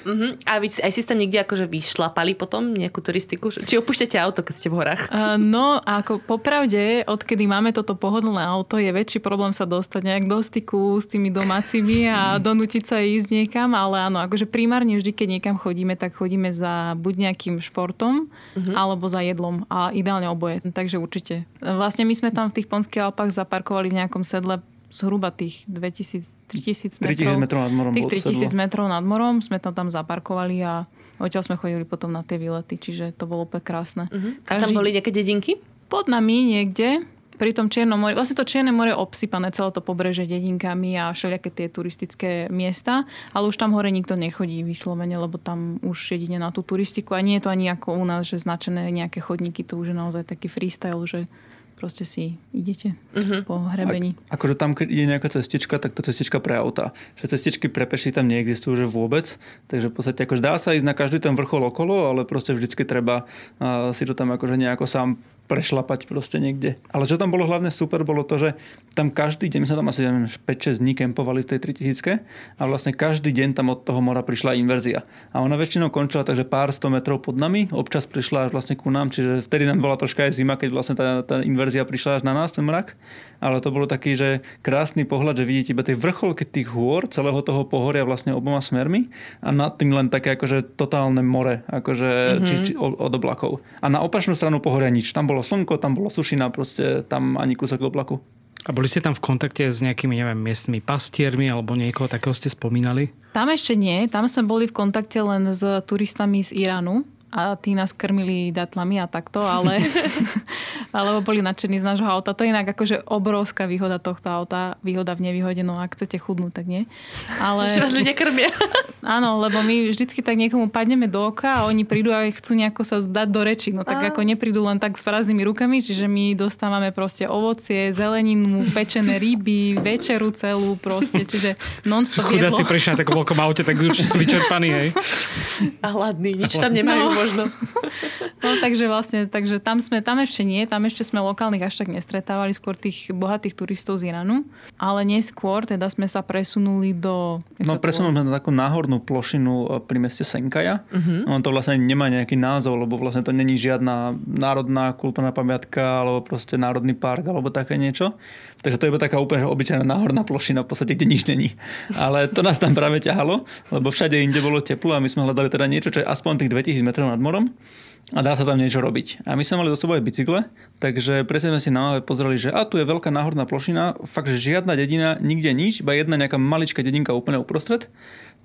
[SPEAKER 2] Uh-huh. A vy aj si tam niekde akože vyšlapali potom nejakú turistiku? Či opúšťate auto, keď ste v horách?
[SPEAKER 4] Uh, no, ako popravde, odkedy máme toto pohodlné auto, je väčší problém sa dostať nejak do styku s tými domácimi a donútiť sa ísť niekam, ale áno, akože primárne vždy, keď niekam chodíme, tak chodíme za buď nejakým športom, uh-huh. alebo za jedlom a ideálne oboje. Takže určite. Vlastne my sme tam v tých Ponských Alpách zaparkovali v nejakom sedle zhruba tých 2000, 3000 metrov.
[SPEAKER 5] 3000 metrov nad morom.
[SPEAKER 4] Tých 3000 metrov nad morom sme tam, tam zaparkovali a odtiaľ sme chodili potom na tie výlety, čiže to bolo úplne krásne.
[SPEAKER 2] Uh-huh. Každý... A tam boli nejaké dedinky?
[SPEAKER 4] Pod nami niekde, pri tom Čiernom mori. Vlastne to Čierne more je obsypané celé to pobreže dedinkami a všelijaké tie turistické miesta, ale už tam hore nikto nechodí vyslovene, lebo tam už jedine na tú turistiku a nie je to ani ako u nás, že značené nejaké chodníky, to už je naozaj taký freestyle, že proste si idete uh-huh. po hrebení.
[SPEAKER 5] A, akože tam, keď je nejaká cestička, tak to cestička pre auta. Že cestičky pre peši tam neexistujú že vôbec. Takže v podstate akože dá sa ísť na každý ten vrchol okolo, ale proste vždycky treba uh, si to tam akože nejako sám prešlapať proste niekde. Ale čo tam bolo hlavne super, bolo to, že tam každý deň, my sme tam asi 5-6 dní kempovali v tej 3000 a vlastne každý deň tam od toho mora prišla inverzia. A ona väčšinou končila takže pár sto metrov pod nami, občas prišla až vlastne ku nám, čiže vtedy nám bola troška aj zima, keď vlastne tá, tá inverzia prišla až na nás, ten mrak. Ale to bolo taký, že krásny pohľad, že vidíte iba tie vrcholky tých hôr, celého toho pohoria vlastne oboma smermi a nad tým len také akože totálne more, akože mm-hmm. či, či, od oblakov. A na opačnú stranu pohoria nič. Tam bolo slnko, tam bolo sušina, proste tam ani kúsok oblaku.
[SPEAKER 1] A boli ste tam v kontakte s nejakými, neviem, miestnymi pastiermi alebo niekoho takého ste spomínali?
[SPEAKER 4] Tam ešte nie. Tam sme boli v kontakte len s turistami z Iránu a tí nás krmili datlami a takto, ale alebo boli nadšení z nášho auta. To je inak akože obrovská výhoda tohto auta, výhoda v nevýhode, no ak chcete chudnúť, tak nie.
[SPEAKER 2] Ale... Že vás ľudia krmia.
[SPEAKER 4] Áno, lebo my vždycky tak niekomu padneme do oka a oni prídu a chcú nejako sa dať do reči. No tak a... ako neprídu len tak s prázdnymi rukami, čiže my dostávame proste ovocie, zeleninu, pečené ryby, večeru celú proste, čiže non-stop
[SPEAKER 1] Chudáci prišli na takom veľkom aute, tak už sú vyčerpaní, hej.
[SPEAKER 2] A hladní, nič tam nemajú no možno.
[SPEAKER 4] No takže vlastne, takže tam sme, tam ešte nie, tam ešte sme lokálnych až tak nestretávali, skôr tých bohatých turistov z Iránu, ale neskôr teda sme sa presunuli do...
[SPEAKER 5] No presunuli sme na takú náhornú plošinu e, pri meste Senkaja. Uh-huh. On to vlastne nemá nejaký názov, lebo vlastne to není žiadna národná kultúrna pamiatka alebo proste národný park alebo také niečo. Takže to je taká úplne obyčajná náhorná plošina, v podstate, kde nič není. Ale to nás tam práve ťahalo, lebo všade inde bolo teplo a my sme hľadali teda niečo, čo je aspoň tých 2000 metrov nad morom a dá sa tam niečo robiť. A my sme mali do sebou aj bicykle, takže presne sme si na mape pozreli, že a tu je veľká náhorná plošina, fakt, že žiadna dedina, nikde nič, iba jedna nejaká maličká dedinka úplne uprostred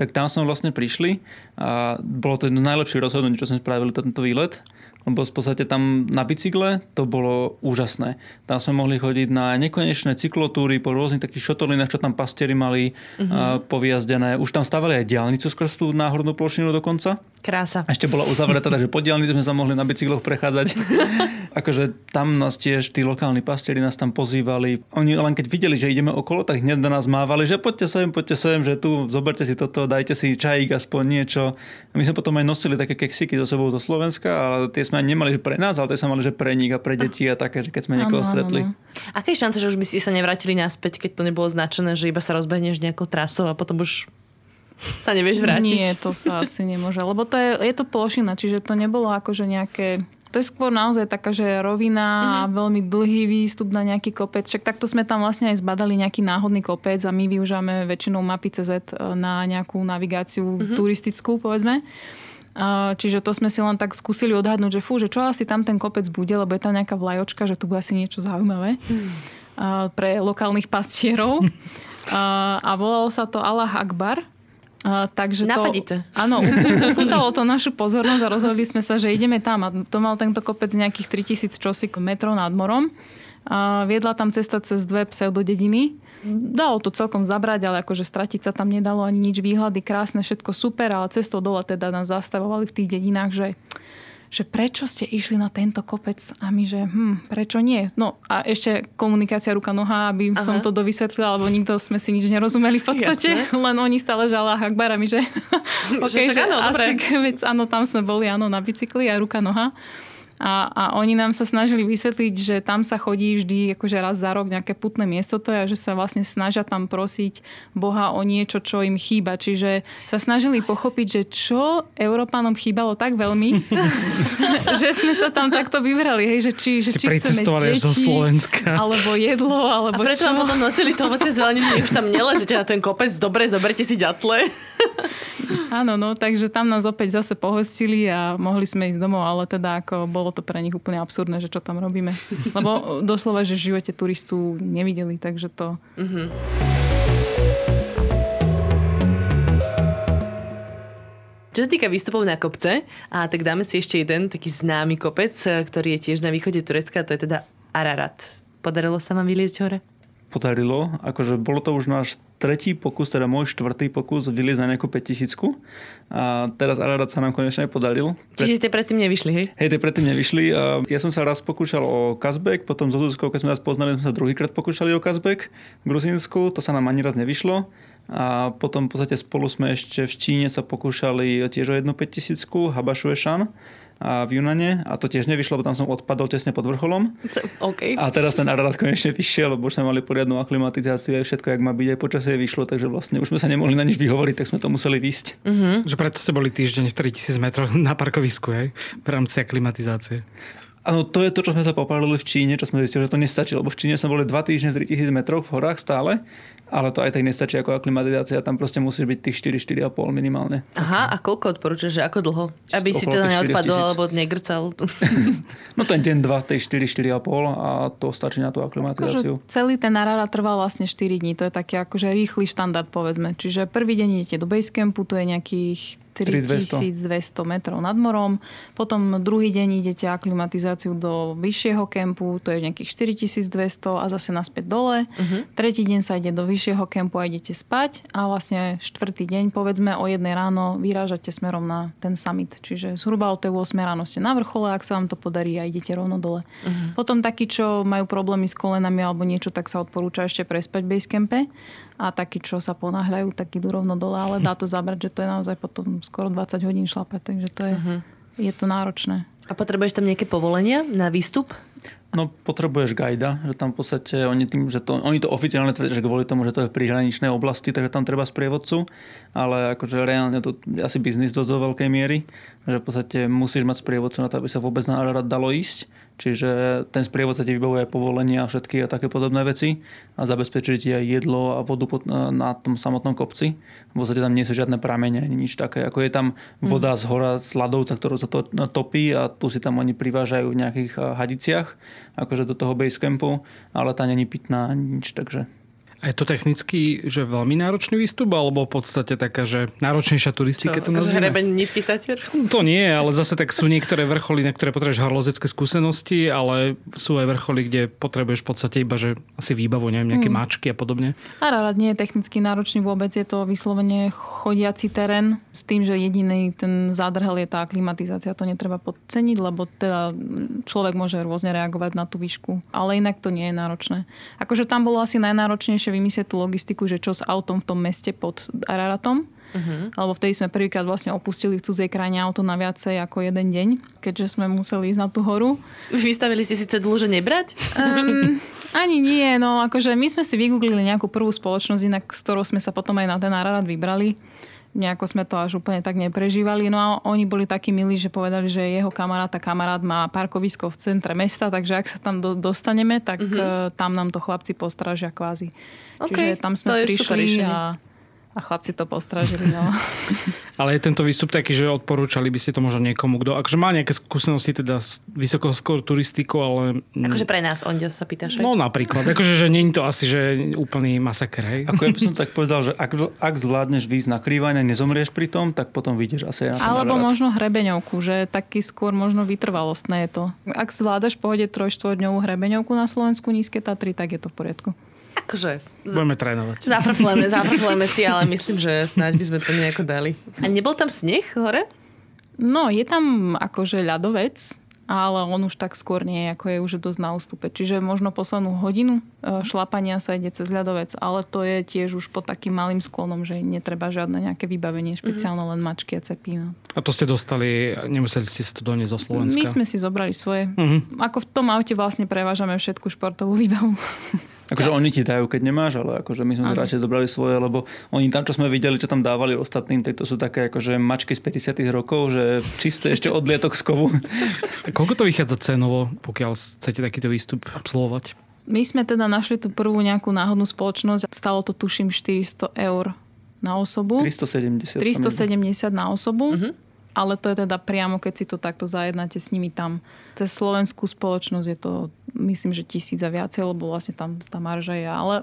[SPEAKER 5] tak tam sme vlastne prišli a bolo to jedno najlepšie rozhodnutie, čo sme spravili tento výlet lebo v podstate tam na bicykle to bolo úžasné. Tam sme mohli chodiť na nekonečné cyklotúry po rôznych takých šotolinách, čo tam pastieri mali uh-huh. poviazdené. Už tam stavali aj diálnicu skrz tú náhornú plošinu dokonca.
[SPEAKER 2] Krása.
[SPEAKER 5] Ešte bola uzavretá, takže po diálnici sme sa mohli na bicykloch prechádzať. akože tam nás tiež tí lokálni pastieri nás tam pozývali. Oni len keď videli, že ideme okolo, tak hneď do nás mávali, že poďte sem, poďte sem, že tu zoberte si toto, dajte si čajík aspoň niečo. My sme potom aj nosili také keksiky so sebou zo Slovenska, ale tie sme nemali pre nás, ale to sme mali, že pre nich a pre deti a také, že keď sme niekoho stretli.
[SPEAKER 2] Aké je šance, že už by ste sa nevrátili naspäť, keď to nebolo značené, že iba sa rozbehneš nejakou trasou a potom už sa nevieš vrátiť?
[SPEAKER 4] Nie, to sa asi nemôže, lebo to je, je to plošina, čiže to nebolo akože nejaké to je skôr naozaj taká, že rovina mm-hmm. a veľmi dlhý výstup na nejaký kopec. Však takto sme tam vlastne aj zbadali nejaký náhodný kopec a my využívame väčšinou mapy CZ na nejakú navigáciu mm-hmm. turistickú, povedzme. Čiže to sme si len tak skúsili odhadnúť, že fú, že čo asi tam ten kopec bude, lebo je tam nejaká vlajočka, že tu bude asi niečo zaujímavé pre lokálnych pastierov. A volalo sa to Allah Akbar.
[SPEAKER 2] A, takže Napadite.
[SPEAKER 4] to, áno, upútalo to našu pozornosť a rozhodli sme sa, že ideme tam. A to mal tento kopec nejakých 3000 čosík metrov nad morom. Viedla tam cesta cez dve pseudodediny dalo to celkom zabrať, ale akože stratiť sa tam nedalo ani nič. Výhľady krásne, všetko super, ale cestou dole teda nás zastavovali v tých dedinách, že že prečo ste išli na tento kopec a my, že hm, prečo nie? No a ešte komunikácia ruka-noha, aby Aha. som to dovysvetlila, lebo nikto sme si nič nerozumeli v podstate, Jasne. len oni stále žala Akbar a my, že, okay, že, že áno, asi, veď, áno, tam sme boli áno, na bicykli a ruka-noha. A, a oni nám sa snažili vysvetliť, že tam sa chodí vždy akože raz za rok nejaké putné miesto to je a že sa vlastne snažia tam prosiť Boha o niečo, čo im chýba. Čiže sa snažili pochopiť, že čo Európanom chýbalo tak veľmi, že sme sa tam takto vybrali. Hej, že či, že či chceme deti,
[SPEAKER 1] zo Slovenska.
[SPEAKER 4] alebo jedlo, alebo
[SPEAKER 2] a preto
[SPEAKER 4] čo?
[SPEAKER 2] vám potom nosili to ovoce zeleniny, už tam nelezete na ten kopec, dobre, zoberte si ďatle.
[SPEAKER 4] Áno, no, takže tam nás opäť zase pohostili a mohli sme ísť domov, ale teda ako bolo to pre nich úplne absurdné, že čo tam robíme. Lebo doslova, že v živote turistu nevideli, takže to... Mm-hmm.
[SPEAKER 2] Čo sa týka výstupov na kopce, a tak dáme si ešte jeden taký známy kopec, ktorý je tiež na východe Turecka, to je teda Ararat. Podarilo sa vám vyliezť hore?
[SPEAKER 5] Podarilo. Akože bolo to už náš tretí pokus, teda môj štvrtý pokus vyliezť na nejakú 5000 a teraz Ararat sa nám konečne podaril.
[SPEAKER 2] Čiže ste predtým nevyšli, hej?
[SPEAKER 5] Hej, tie predtým nevyšli. Ja som sa raz pokúšal o Kazbek, potom so Zuzkou, keď sme nás poznali, sme sa druhýkrát pokúšali o Kazbek v Gruzínsku, to sa nám ani raz nevyšlo. A potom v podstate spolu sme ešte v Číne sa pokúšali tiež o jednu 5000 Habashueshan a v Junane a to tiež nevyšlo, lebo tam som odpadol tesne pod vrcholom.
[SPEAKER 2] Okay.
[SPEAKER 5] A teraz ten Ararat konečne vyšiel, lebo už sme mali poriadnu aklimatizáciu a všetko, jak má byť, aj počasie vyšlo, takže vlastne už sme sa nemohli na nič vyhovoriť, tak sme to museli vysť.
[SPEAKER 1] Uh-huh. Že preto ste boli týždeň v 3000 metroch na parkovisku, hej? V rámci aklimatizácie.
[SPEAKER 5] Áno, to je to, čo sme sa popálili v Číne, čo sme zistili, že to nestačí, lebo v Číne sme boli dva týždne v 3000 metroch v horách stále ale to aj tak nestačí ako aklimatizácia, tam proste musí byť tých 4-4,5 minimálne.
[SPEAKER 2] Aha, a koľko odporúčaš, že ako dlho? Aby si teda neodpadol alebo negrcal.
[SPEAKER 5] no ten deň, dva, tej 4-4,5 a to stačí na tú aklimatizáciu.
[SPEAKER 4] Akože celý ten Arara trval vlastne 4 dní, to je taký akože rýchly štandard povedzme. Čiže prvý deň idete do Basecampu, tu je nejakých 3200 metrov nad morom. Potom druhý deň idete aklimatizáciu do vyššieho kempu, to je nejakých 4200 a zase naspäť dole. Uh-huh. Tretí deň sa ide do vyššieho kempu a idete spať a vlastne štvrtý deň, povedzme o jednej ráno, vyrážate smerom na ten summit. Čiže zhruba o tej 8 ráno ste na vrchole, ak sa vám to podarí a idete rovno dole. Uh-huh. Potom takí, čo majú problémy s kolenami alebo niečo, tak sa odporúča ešte prespať v basecampe a takí, čo sa ponáhľajú, tak idú rovno dole, ale dá to zabrať, že to je naozaj potom skoro 20 hodín šlapať, takže to je, uh-huh. je to náročné.
[SPEAKER 2] A potrebuješ tam nejaké povolenia na výstup?
[SPEAKER 5] No potrebuješ gajda, že tam v podstate oni tým, že to, oni to oficiálne tvrdia, že kvôli tomu, že to je v príhraničnej oblasti, takže tam treba sprievodcu, ale akože reálne to asi biznis dosť do veľkej miery, že v podstate musíš mať sprievodcu na to, aby sa vôbec na Ararat dalo ísť Čiže ten sprievod sa ti vybavuje aj povolenia a všetky a také podobné veci a zabezpečuje ti aj jedlo a vodu na tom samotnom kopci. V podstate tam nie sú žiadne pramene nič také. Ako je tam voda z hora z ľadovca, ktorú sa to topí a tu si tam oni privážajú v nejakých hadiciach, akože do toho basecampu, ale tá není pitná nič, takže
[SPEAKER 1] a je to technicky, že veľmi náročný výstup, alebo v podstate taká, že náročnejšia turistika to
[SPEAKER 2] nazvime? Hrebeň nízkych tatier?
[SPEAKER 1] To nie, ale zase tak sú niektoré vrcholy, na ktoré potrebuješ horolezecké skúsenosti, ale sú aj vrcholy, kde potrebuješ v podstate iba, že asi výbavu, neviem, nejaké hmm. mačky a podobne.
[SPEAKER 4] Ararat nie je technicky náročný vôbec, je to vyslovene chodiaci terén s tým, že jediný ten zádrhel je tá klimatizácia, to netreba podceniť, lebo teda človek môže rôzne reagovať na tú výšku, ale inak to nie je náročné. Akože tam bolo asi najnáročnejšie ešte vymyslieť tú logistiku, že čo s autom v tom meste pod Araratom. Uh-huh. Alebo vtedy sme prvýkrát vlastne opustili v cudzej krajine auto na viacej ako jeden deň, keďže sme museli ísť na tú horu.
[SPEAKER 2] Vystavili si síce dlho, že nebrať?
[SPEAKER 4] Um, ani nie, no akože my sme si vygooglili nejakú prvú spoločnosť, inak s ktorou sme sa potom aj na ten Ararat vybrali nejako sme to až úplne tak neprežívali. No a oni boli takí milí, že povedali, že jeho kamarát a kamarát má parkovisko v centre mesta, takže ak sa tam do, dostaneme, tak mm-hmm. tam nám to chlapci postražia kvázi. Okay, Čiže tam sme prišli a a chlapci to postražili. No.
[SPEAKER 1] Ale je tento výstup taký, že odporúčali by ste to možno niekomu, kto akože má nejaké skúsenosti teda s vysokoskôr turistikou, ale...
[SPEAKER 2] Akože pre nás, onde sa pýtaš.
[SPEAKER 1] No napríklad. Akože, že nie je to asi, že úplný masaker, hej?
[SPEAKER 5] Ako ja by som tak povedal, že ak, ak zvládneš výjsť na krývanie, nezomrieš pri tom, tak potom vyjdeš asi
[SPEAKER 4] na Alebo rád. možno hrebeňovku, že taký skôr možno vytrvalostné je to. Ak zvládaš pohode 3-4 hrebeňovku na Slovensku nízke Tatry, tak je to v poriadku.
[SPEAKER 2] Akože...
[SPEAKER 1] Budeme trénovať.
[SPEAKER 2] Zafrfleme, zafrfleme si, ale myslím, že snáď by sme to nejako dali. A nebol tam sneh hore?
[SPEAKER 4] No, je tam akože ľadovec, ale on už tak skôr nie, ako je už dosť na ústupe. Čiže možno poslednú hodinu e, šlapania sa ide cez ľadovec, ale to je tiež už pod takým malým sklonom, že netreba žiadne nejaké vybavenie, špeciálne len mačky a cepí. No.
[SPEAKER 1] A to ste dostali, nemuseli ste si to doniesť zo Slovenska?
[SPEAKER 4] My sme si zobrali svoje. Uh-huh. Ako v tom aute vlastne prevážame všetku športovú výbavu.
[SPEAKER 5] Akože oni ti dajú, keď nemáš, ale akože my sme radšej zobrali svoje, lebo oni tam, čo sme videli, čo tam dávali ostatným, tak to sú také akože mačky z 50 rokov, že čisté ešte odlietok z kovu.
[SPEAKER 1] Koľko to vychádza cenovo, pokiaľ chcete takýto výstup absolvovať?
[SPEAKER 4] My sme teda našli tú prvú nejakú náhodnú spoločnosť. Stalo to tuším 400 eur na osobu.
[SPEAKER 5] 370.
[SPEAKER 4] 370 na osobu. Uh-huh. Ale to je teda priamo, keď si to takto zajednáte s nimi tam. Cez slovenskú spoločnosť je to myslím, že tisíc a viacej, lebo vlastne tam tá marža je. Ale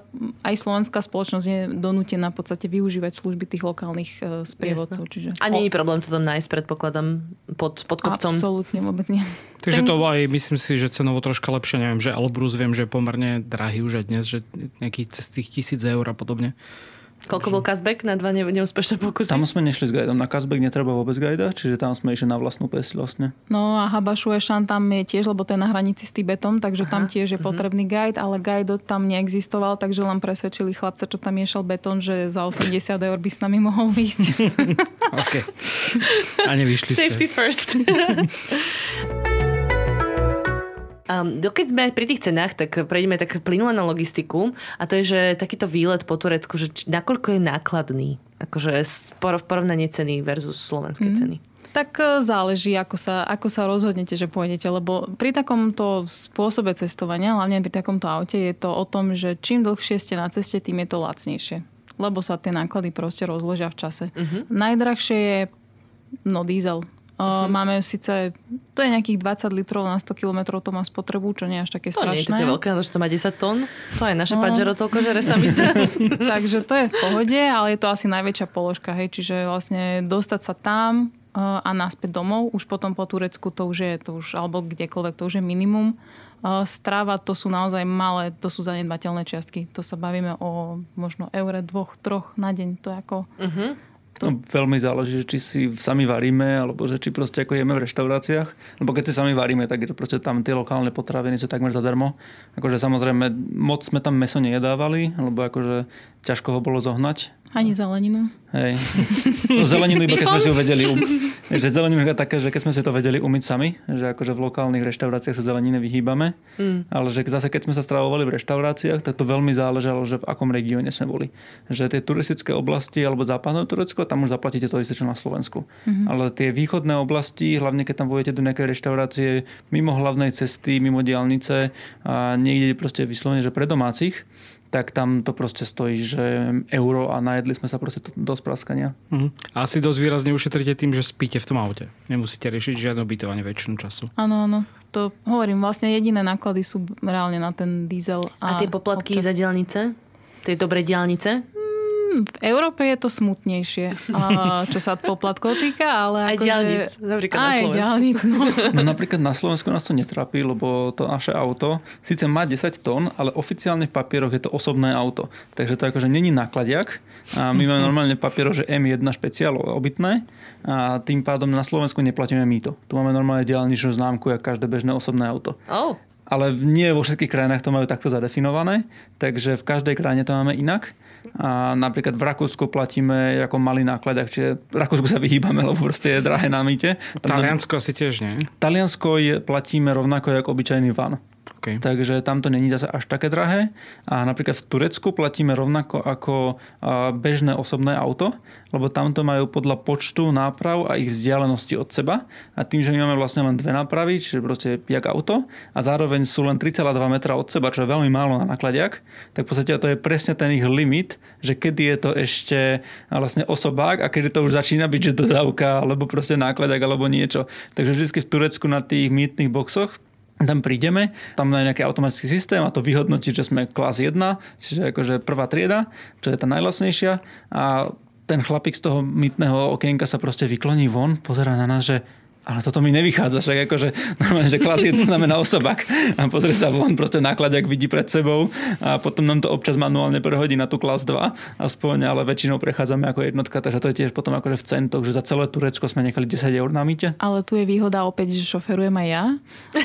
[SPEAKER 4] aj slovenská spoločnosť je donútená v podstate využívať služby tých lokálnych e, sprievodcov. Čiže...
[SPEAKER 2] A nie je problém to tam nájsť, predpokladám, pod, pod kopcom.
[SPEAKER 4] Absolútne, vôbec nie.
[SPEAKER 1] Takže to aj myslím si, že cenovo troška lepšie. Neviem, že Elbrus viem, že je pomerne drahý už aj dnes, že nejakých cez tých tisíc eur a podobne.
[SPEAKER 2] Koľko bol cashback na dva neúspešné pokusy?
[SPEAKER 5] Tam sme nešli s guidom. Na cashback netreba vôbec guida, čiže tam sme išli na vlastnú pesť vlastne.
[SPEAKER 4] No a Habašu Ešan tam je tiež, lebo to je na hranici s Tibetom, takže Aha, tam tiež je uh-huh. potrebný guide, ale guide tam neexistoval, takže len presvedčili chlapca, čo tam miešal betón, že za 80 eur by s nami mohol výjsť.
[SPEAKER 1] OK. A nevyšli
[SPEAKER 2] ste. Safety first. Um, keď sme pri tých cenách, tak prejdeme tak plynule na logistiku a to je, že takýto výlet po Turecku, že či, nakoľko je nákladný? Akože porovnanie ceny versus slovenské mm. ceny.
[SPEAKER 4] Tak e, záleží, ako sa, ako sa rozhodnete, že pôjdete, lebo pri takomto spôsobe cestovania, hlavne pri takomto aute, je to o tom, že čím dlhšie ste na ceste, tým je to lacnejšie. Lebo sa tie náklady proste rozložia v čase. Uh-huh. Najdrahšie je no diesel, Uh, máme síce, to je nejakých 20 litrov na 100 km, to má spotrebu, čo nie je až také
[SPEAKER 2] to
[SPEAKER 4] strašné.
[SPEAKER 2] To nie je také veľké, že to má 10 tón. To je naše no. Pajero toľko žere sa mi
[SPEAKER 4] Takže to je v pohode, ale je to asi najväčšia položka, hej, čiže vlastne dostať sa tam uh, a naspäť domov, už potom po Turecku to už je, to už, alebo kdekoľvek, to už je minimum. Uh, strava to sú naozaj malé, to sú zanedbateľné čiastky. To sa bavíme o možno eure, dvoch, troch na deň. To je ako... Uh-huh.
[SPEAKER 5] No, veľmi záleží, či si sami varíme, alebo že či proste ako jeme v reštauráciách. Lebo keď si sami varíme, tak je to proste tam tie lokálne potraviny sú takmer zadarmo. Akože samozrejme, moc sme tam meso nejedávali, lebo akože ťažko ho bolo zohnať.
[SPEAKER 4] Ani zeleninu.
[SPEAKER 5] Hej. No, zeleninu iba keď sme si ju vedeli um... že zeleninu je také, že keď sme si to vedeli umyť sami, že akože v lokálnych reštauráciách sa zelenine vyhýbame, mm. ale že zase keď sme sa stravovali v reštauráciách, tak to veľmi záležalo, že v akom regióne sme boli. Že tie turistické oblasti alebo západné Turecko, tam už zaplatíte to isté, čo na Slovensku. Mm-hmm. Ale tie východné oblasti, hlavne keď tam budete do nejakej reštaurácie mimo hlavnej cesty, mimo diálnice a niekde proste vyslovene, že pre domácich, tak tam to proste stojí, že euro a najedli sme sa proste do spraskania.
[SPEAKER 1] Uh-huh. A asi dosť výrazne ušetríte tým, že spíte v tom aute. Nemusíte riešiť žiadne ubytovanie väčšinu času.
[SPEAKER 4] Áno, áno. To hovorím, vlastne jediné náklady sú reálne na ten diesel.
[SPEAKER 2] A, a tie poplatky občas... za diálnice? Tie dobré diálnice?
[SPEAKER 4] V Európe je to smutnejšie, čo sa poplatkov týka, ale...
[SPEAKER 2] Aj akože... diálnic, napríklad
[SPEAKER 4] aj
[SPEAKER 2] na Slovensku.
[SPEAKER 4] Diálnic, no.
[SPEAKER 5] no napríklad na Slovensku nás to netrápi, lebo to naše auto síce má 10 tón, ale oficiálne v papieroch je to osobné auto. Takže to akože není nakladiak. A my máme normálne papierov, že M1 špeciál obytné a tým pádom na Slovensku neplatíme mýto. Tu máme normálne diálničnú známku, ako každé bežné osobné auto.
[SPEAKER 2] Oh.
[SPEAKER 5] Ale nie vo všetkých krajinách to majú takto zadefinované, takže v každej krajine to máme inak. A napríklad v Rakúsku platíme ako malý nákladák, čiže v Rakúsku sa vyhýbame, lebo proste je drahé na mýte.
[SPEAKER 1] Taliansko asi tiež, nie?
[SPEAKER 5] Taliansko je, platíme rovnako ako obyčajný van.
[SPEAKER 1] Okay.
[SPEAKER 5] Takže tam to není zase až také drahé. A napríklad v Turecku platíme rovnako ako bežné osobné auto, lebo tamto majú podľa počtu náprav a ich vzdialenosti od seba. A tým, že my máme vlastne len dve nápravy, čiže proste jak auto, a zároveň sú len 3,2 metra od seba, čo je veľmi málo na nakladiak, tak v podstate to je presne ten ich limit, že kedy je to ešte vlastne osobák a kedy to už začína byť, že dodávka, alebo proste nákladiak, alebo niečo. Takže vždy v Turecku na tých mýtnych boxoch tam prídeme, tam je nejaký automatický systém a to vyhodnotí, že sme klas 1, čiže akože prvá trieda, čo je tá najlasnejšia a ten chlapík z toho mytného okienka sa proste vykloní von, pozera na nás, že ale toto mi nevychádza, však akože normálne, že klas 1 znamená osobák a pozrie sa von, proste ak vidí pred sebou a potom nám to občas manuálne prehodí na tú klas 2 aspoň, ale väčšinou prechádzame ako jednotka, takže to je tiež potom akože v centoch, že za celé Turecko sme nechali 10 eur na mýte.
[SPEAKER 4] Ale tu je výhoda opäť, že šoferujem aj ja,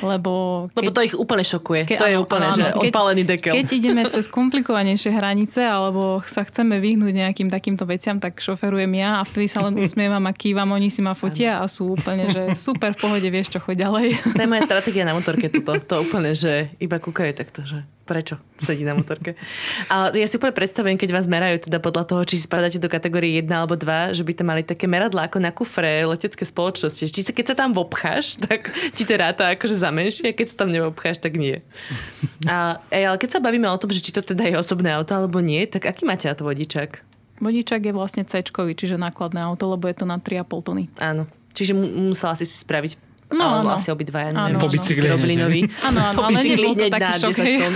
[SPEAKER 4] lebo...
[SPEAKER 2] Keď, lebo to ich úplne šokuje. Ke, to je úplne, áno, že keď, odpálený dekel.
[SPEAKER 4] Keď ideme cez komplikovanejšie hranice alebo sa chceme vyhnúť nejakým takýmto veciam, tak šoferujem ja a vtedy sa len usmievam a kývam, oni si ma fotia a sú úplne, že super v pohode, vieš čo, choď ďalej.
[SPEAKER 2] To je moja stratégia na motorke, toto. To úplne, že iba kúkajú takto, že prečo sedí na motorke. A ja si úplne predstavujem, keď vás merajú teda podľa toho, či spadáte do kategórie 1 alebo 2, že by tam mali také meradlá ako na kufre letecké spoločnosti. Či sa, keď sa tam obcháš, tak ti to ráta akože za menšie, a keď sa tam neobcháš, tak nie. A, ale keď sa bavíme o tom, že či to teda je osobné auto alebo nie, tak aký máte na to vodičák?
[SPEAKER 4] Vodičák je vlastne C, čiže nákladné auto, lebo je to na 3,5 tony.
[SPEAKER 2] Áno. Čiže musela si si spraviť No, Alebo
[SPEAKER 4] áno.
[SPEAKER 2] asi obidvaja, neviem,
[SPEAKER 1] Po bicykli
[SPEAKER 2] robili nový.
[SPEAKER 4] Áno, áno,
[SPEAKER 2] po
[SPEAKER 4] ale nebol to taký šok,
[SPEAKER 2] 10
[SPEAKER 4] hej.
[SPEAKER 2] tón.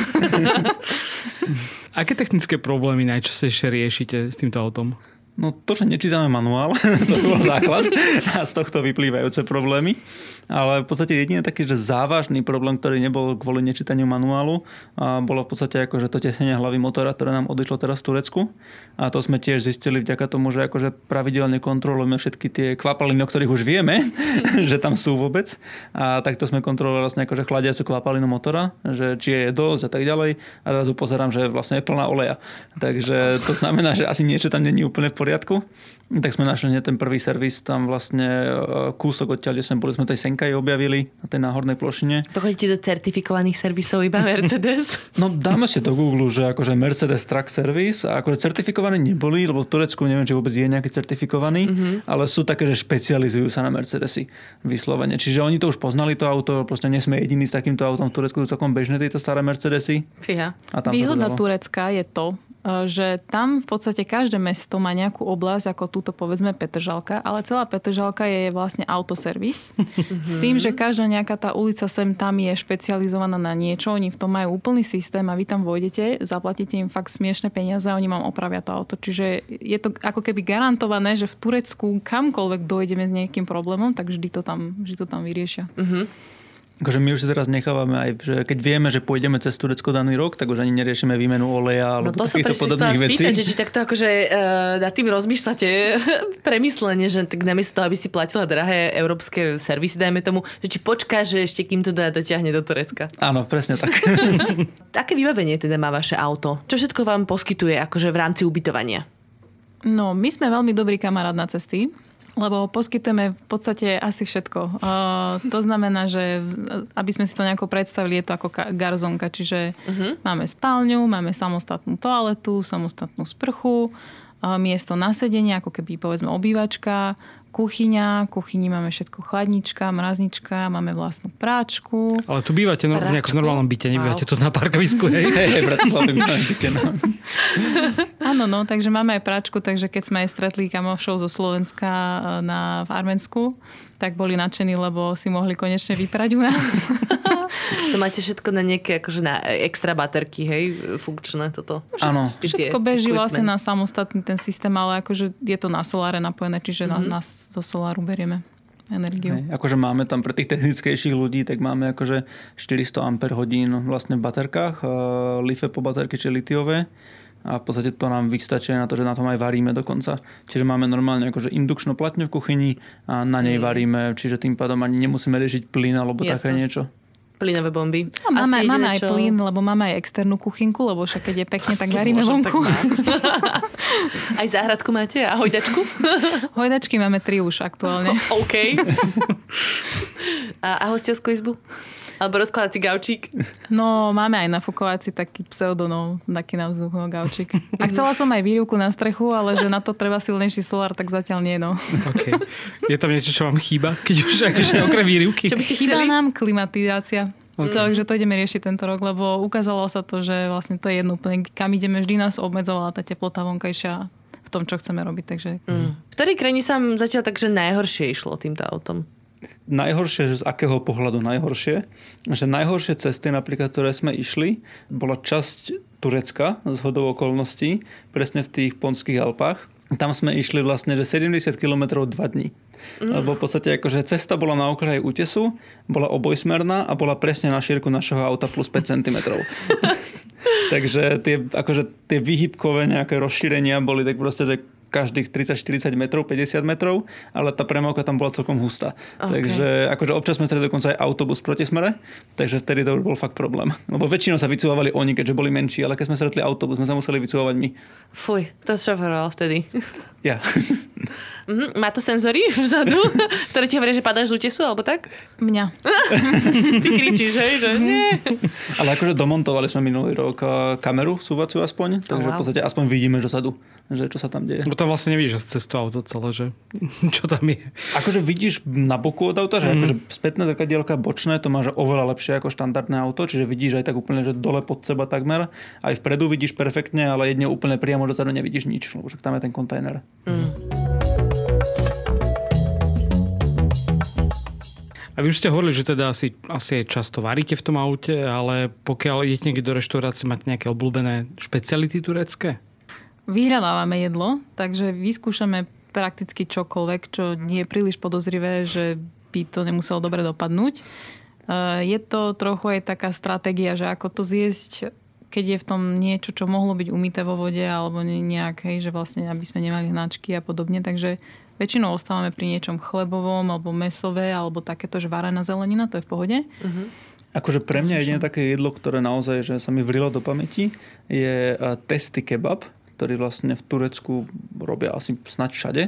[SPEAKER 1] Aké technické problémy najčastejšie riešite s týmto autom?
[SPEAKER 5] No to, že nečítame manuál, to bol základ a z tohto vyplývajúce problémy. Ale v podstate jediný taký, že závažný problém, ktorý nebol kvôli nečítaniu manuálu, a bolo v podstate ako, že to tesnenie hlavy motora, ktoré nám odišlo teraz v Turecku. A to sme tiež zistili vďaka tomu, že akože pravidelne kontrolujeme všetky tie kvapaliny, o ktorých už vieme, že tam sú vôbec. A takto sme kontrolovali vlastne akože chladiacu kvapalinu motora, že či je dosť a tak ďalej. A zrazu pozerám, že vlastne je plná oleja. Takže to znamená, že asi niečo tam není úplne v poriadku. Tak sme našli hneď ten prvý servis, tam vlastne e, kúsok odtiaľ, kde sme boli, sme tej Senkai objavili na tej náhornej plošine.
[SPEAKER 2] To chodíte do certifikovaných servisov iba Mercedes?
[SPEAKER 5] No dáme si do Google, že akože Mercedes Truck Service a akože certifikovaní neboli, lebo v Turecku neviem, či vôbec je nejaký certifikovaný, mm-hmm. ale sú také, že špecializujú sa na Mercedesy vyslovene. Čiže oni to už poznali to auto, proste nie sme jediní s takýmto autom v Turecku, sú celkom bežné tieto staré Mercedesy.
[SPEAKER 2] Fíha.
[SPEAKER 5] A tam
[SPEAKER 4] Výhoda. Turecka je to, že tam v podstate každé mesto má nejakú oblasť, ako túto povedzme Petržalka, ale celá Petržalka je vlastne autoservis. S tým, že každá nejaká tá ulica sem tam je špecializovaná na niečo, oni v tom majú úplný systém a vy tam vojdete, zaplatíte im fakt smiešne peniaze a oni vám opravia to auto. Čiže je to ako keby garantované, že v Turecku kamkoľvek dojdeme s nejakým problémom, tak vždy to tam, vždy to tam vyriešia.
[SPEAKER 5] Akože my už si teraz nechávame aj, že keď vieme, že pôjdeme cez Turecko daný rok, tak už ani neriešime výmenu oleja
[SPEAKER 2] No
[SPEAKER 5] alebo
[SPEAKER 2] to som
[SPEAKER 5] takýchto podobných vecí.
[SPEAKER 2] spýtať, že či takto akože uh, nad tým rozmýšľate premyslenie, že tak namiesto toho, aby si platila drahé európske servisy, dajme tomu, že či počká, že ešte kým to dá dotiahne do Turecka.
[SPEAKER 5] Áno, presne tak.
[SPEAKER 2] Aké vybavenie teda má vaše auto? Čo všetko vám poskytuje akože v rámci ubytovania?
[SPEAKER 4] No, my sme veľmi dobrý kamarát na cesty, lebo poskytujeme v podstate asi všetko. Uh, to znamená, že aby sme si to nejako predstavili, je to ako ka- garzonka, čiže uh-huh. máme spálňu, máme samostatnú toaletu, samostatnú sprchu, uh, miesto na sedenie, ako keby povedzme obývačka, kuchyňa, v kuchyni máme všetko chladnička, mraznička, máme vlastnú práčku.
[SPEAKER 1] Ale tu bývate no, v nejakom normálnom byte, nebývate
[SPEAKER 2] Wow.
[SPEAKER 1] tu na parkovisku, hej?
[SPEAKER 5] Hej, hej, Bratislave by mali byť, no.
[SPEAKER 4] Áno, no, takže máme aj práčku, takže keď sme aj stretli kamošov zo Slovenska e, na, v Arménsku, tak boli nadšení, lebo si mohli konečne vyprať u nás.
[SPEAKER 2] To máte všetko na nejaké akože na extra baterky, hej, funkčné toto.
[SPEAKER 5] Áno.
[SPEAKER 4] Všetko beží vlastne na samostatný ten systém, ale akože je to na soláre napojené, čiže mm-hmm. na, na, zo soláru berieme energiu.
[SPEAKER 5] Hej, akože máme tam pre tých technickejších ľudí, tak máme akože 400 Ah vlastne v baterkách, uh, life po baterky, či litiové a v podstate to nám vystačí na to, že na tom aj varíme dokonca. Čiže máme normálne akože indukčnú platňu v kuchyni a na nej varíme, čiže tým pádom ani nemusíme riešiť plyn alebo také
[SPEAKER 2] Jasné.
[SPEAKER 5] niečo.
[SPEAKER 2] Plynové bomby.
[SPEAKER 4] A máme,
[SPEAKER 2] Asi
[SPEAKER 4] máme aj plyn, lebo máme aj externú kuchynku, lebo však keď je pekne, tak varíme vonku.
[SPEAKER 2] Aj záhradku máte a hojdačku?
[SPEAKER 4] Hojdačky máme tri už aktuálne.
[SPEAKER 2] OK. A, a hostovskú izbu? Alebo rozkladací gaučík?
[SPEAKER 4] No, máme aj nafukovací taký pseudonov, taký na vzduch, no, gaučik. A chcela som aj výrivku na strechu, ale že na to treba silnejší solár, tak zatiaľ nie, no.
[SPEAKER 1] Okay. Je tam niečo, čo vám chýba? Keď už akože okrem výrivky.
[SPEAKER 2] Čo by si
[SPEAKER 4] Chýba
[SPEAKER 2] chceli?
[SPEAKER 4] nám klimatizácia. Okay. Takže to ideme riešiť tento rok, lebo ukázalo sa to, že vlastne to je jedno úplne, kam ideme, vždy nás obmedzovala tá teplota vonkajšia v tom, čo chceme robiť. Takže
[SPEAKER 2] Mm. V ktorej krajine sa zatiaľ takže najhoršie išlo týmto autom?
[SPEAKER 5] Najhoršie, že z akého pohľadu najhoršie? Že najhoršie cesty, napríklad, ktoré sme išli, bola časť Turecka z hodou okolností, presne v tých Ponských Alpách. Tam sme išli vlastne, že 70 km 2 dní. Mm. Lebo v podstate akože cesta bola na okraji útesu, bola obojsmerná a bola presne na šírku našeho auta plus 5 cm. Takže tie, akože tie výhybkové nejaké rozšírenia boli tak proste že každých 30-40 metrov, 50 metrov, ale tá premávka tam bola celkom hustá.
[SPEAKER 2] Ok.
[SPEAKER 5] Takže akože občas sme stretli dokonca aj autobus proti smere, takže vtedy to už bol fakt problém. Lebo väčšinou sa vycúvali oni, keďže boli menší, ale keď sme stretli autobus, sme sa museli vycúvať my.
[SPEAKER 2] Fuj, to šoferoval vtedy.
[SPEAKER 5] Ja.
[SPEAKER 2] Mhm, Má to senzory vzadu, ktoré ti hovoria, že padáš z útesu, alebo tak?
[SPEAKER 4] mňa.
[SPEAKER 2] Ty kričíš, hej, že nie.
[SPEAKER 5] Ale akože domontovali sme minulý rok eh, kameru súvaciu aspoň, takže
[SPEAKER 2] wow.
[SPEAKER 5] v podstate aspoň vidíme dozadu, že čo sa tam deje.
[SPEAKER 1] Bo tam vlastne nevidíš cez to auto celé, že čo tam je.
[SPEAKER 5] Akože vidíš na boku od auta, že mm. akože spätné zrkadielka bočné, to máš oveľa lepšie ako štandardné auto, čiže vidíš aj tak úplne, že dole pod seba takmer. Aj vpredu vidíš perfektne, ale jedne úplne priamo dozadu nevidíš nič, lebo tam je ten kontajner.
[SPEAKER 1] A vy už ste hovorili, že teda asi, asi aj často varíte v tom aute, ale pokiaľ idete niekde do reštaurácie, máte nejaké obľúbené špeciality turecké?
[SPEAKER 4] Vyhľadávame jedlo, takže vyskúšame prakticky čokoľvek, čo nie je príliš podozrivé, že by to nemuselo dobre dopadnúť. Eh, je to trochu aj taká stratégia, že ako to zjesť, keď je v tom niečo, čo mohlo byť umité vo vode alebo nejaké, že vlastne aby sme nemali hnačky a podobne. Takže Väčšinou ostávame pri niečom chlebovom alebo mesové alebo takéto, že varená zelenina, to je v pohode. Uh-huh.
[SPEAKER 5] Akože pre mňa jediné také jedlo, ktoré naozaj že sa mi vrilo do pamäti, je testy kebab, ktorý vlastne v Turecku robia asi snať všade.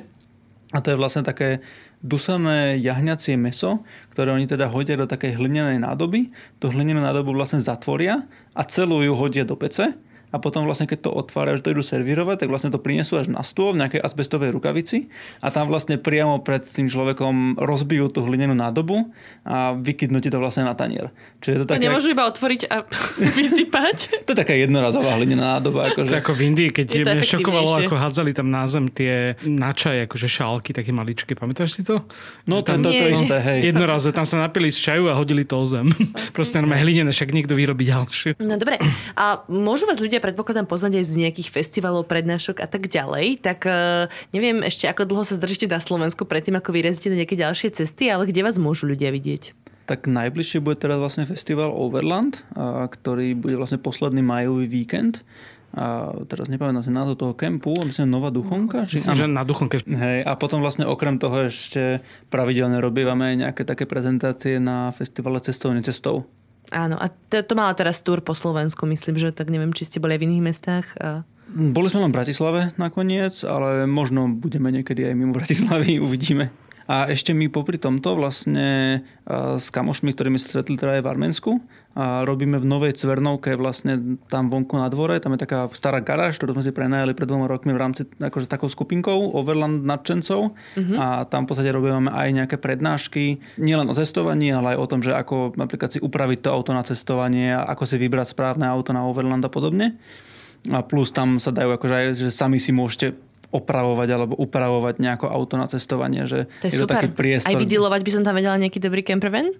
[SPEAKER 5] A to je vlastne také dusené jahňacie meso, ktoré oni teda hodia do takej hlinenej nádoby. Tu hlinenú nádobu vlastne zatvoria a celú ju hodia do pece a potom vlastne keď to otvárajú, že to idú servírovať, tak vlastne to prinesú až na stôl v nejakej asbestovej rukavici a tam vlastne priamo pred tým človekom rozbijú tú hlinenú nádobu a vykydnú ti to vlastne na tanier.
[SPEAKER 2] Čiže to také... Nemôžu iba otvoriť a vysypať?
[SPEAKER 5] to je taká jednorazová hlinená nádoba.
[SPEAKER 1] Akože... To ako v Indii, keď je mňa šokovalo, ako hádzali tam na zem tie načaj, akože šálky, také maličké. Pamätáš si to?
[SPEAKER 5] No to, tam, to, to, to isté, hej.
[SPEAKER 1] Jednoraze tam sa napili z čaju a hodili to o zem. Okay. Proste normálne hlinené, však niekto vyrobí ďalšie.
[SPEAKER 2] No dobre. A môžu vás ľudia ľudia predpokladám poznať aj z nejakých festivalov, prednášok a tak ďalej, tak uh, neviem ešte ako dlho sa zdržíte na Slovensku predtým, ako vyrazíte na nejaké ďalšie cesty, ale kde vás môžu ľudia vidieť?
[SPEAKER 5] Tak najbližšie bude teraz vlastne festival Overland, ktorý bude vlastne posledný majový víkend. A teraz nepamätám si názov toho kempu, myslím Nová Duchonka.
[SPEAKER 1] Či, myslím, že na Duchonke.
[SPEAKER 5] Hej, a potom vlastne okrem toho ešte pravidelne robívame nejaké také prezentácie na festivale Cestovne cestou.
[SPEAKER 2] Áno, a to, to mala teraz túr po Slovensku, myslím, že tak neviem, či ste boli aj v iných mestách. A...
[SPEAKER 5] Boli sme len v Bratislave nakoniec, ale možno budeme niekedy aj mimo Bratislavy, uvidíme. A ešte my popri tomto vlastne s kamošmi, ktorými sa stretli teda aj v Arménsku, a robíme v Novej Cvernovke vlastne tam vonku na dvore, tam je taká stará garáž, ktorú sme si prenajali pred dvoma rokmi v rámci akože takou skupinkou Overland nadšencov uh-huh. a tam v podstate robíme aj nejaké prednášky, nielen o cestovaní, ale aj o tom, že ako napríklad si upraviť to auto na cestovanie, ako si vybrať správne auto na Overland a podobne. A plus tam sa dajú akože aj, že sami si môžete opravovať alebo upravovať nejako auto na cestovanie. Že
[SPEAKER 2] to je, je super. To taký priestor. Aj vydilovať by som tam vedela nejaký dobrý campervan?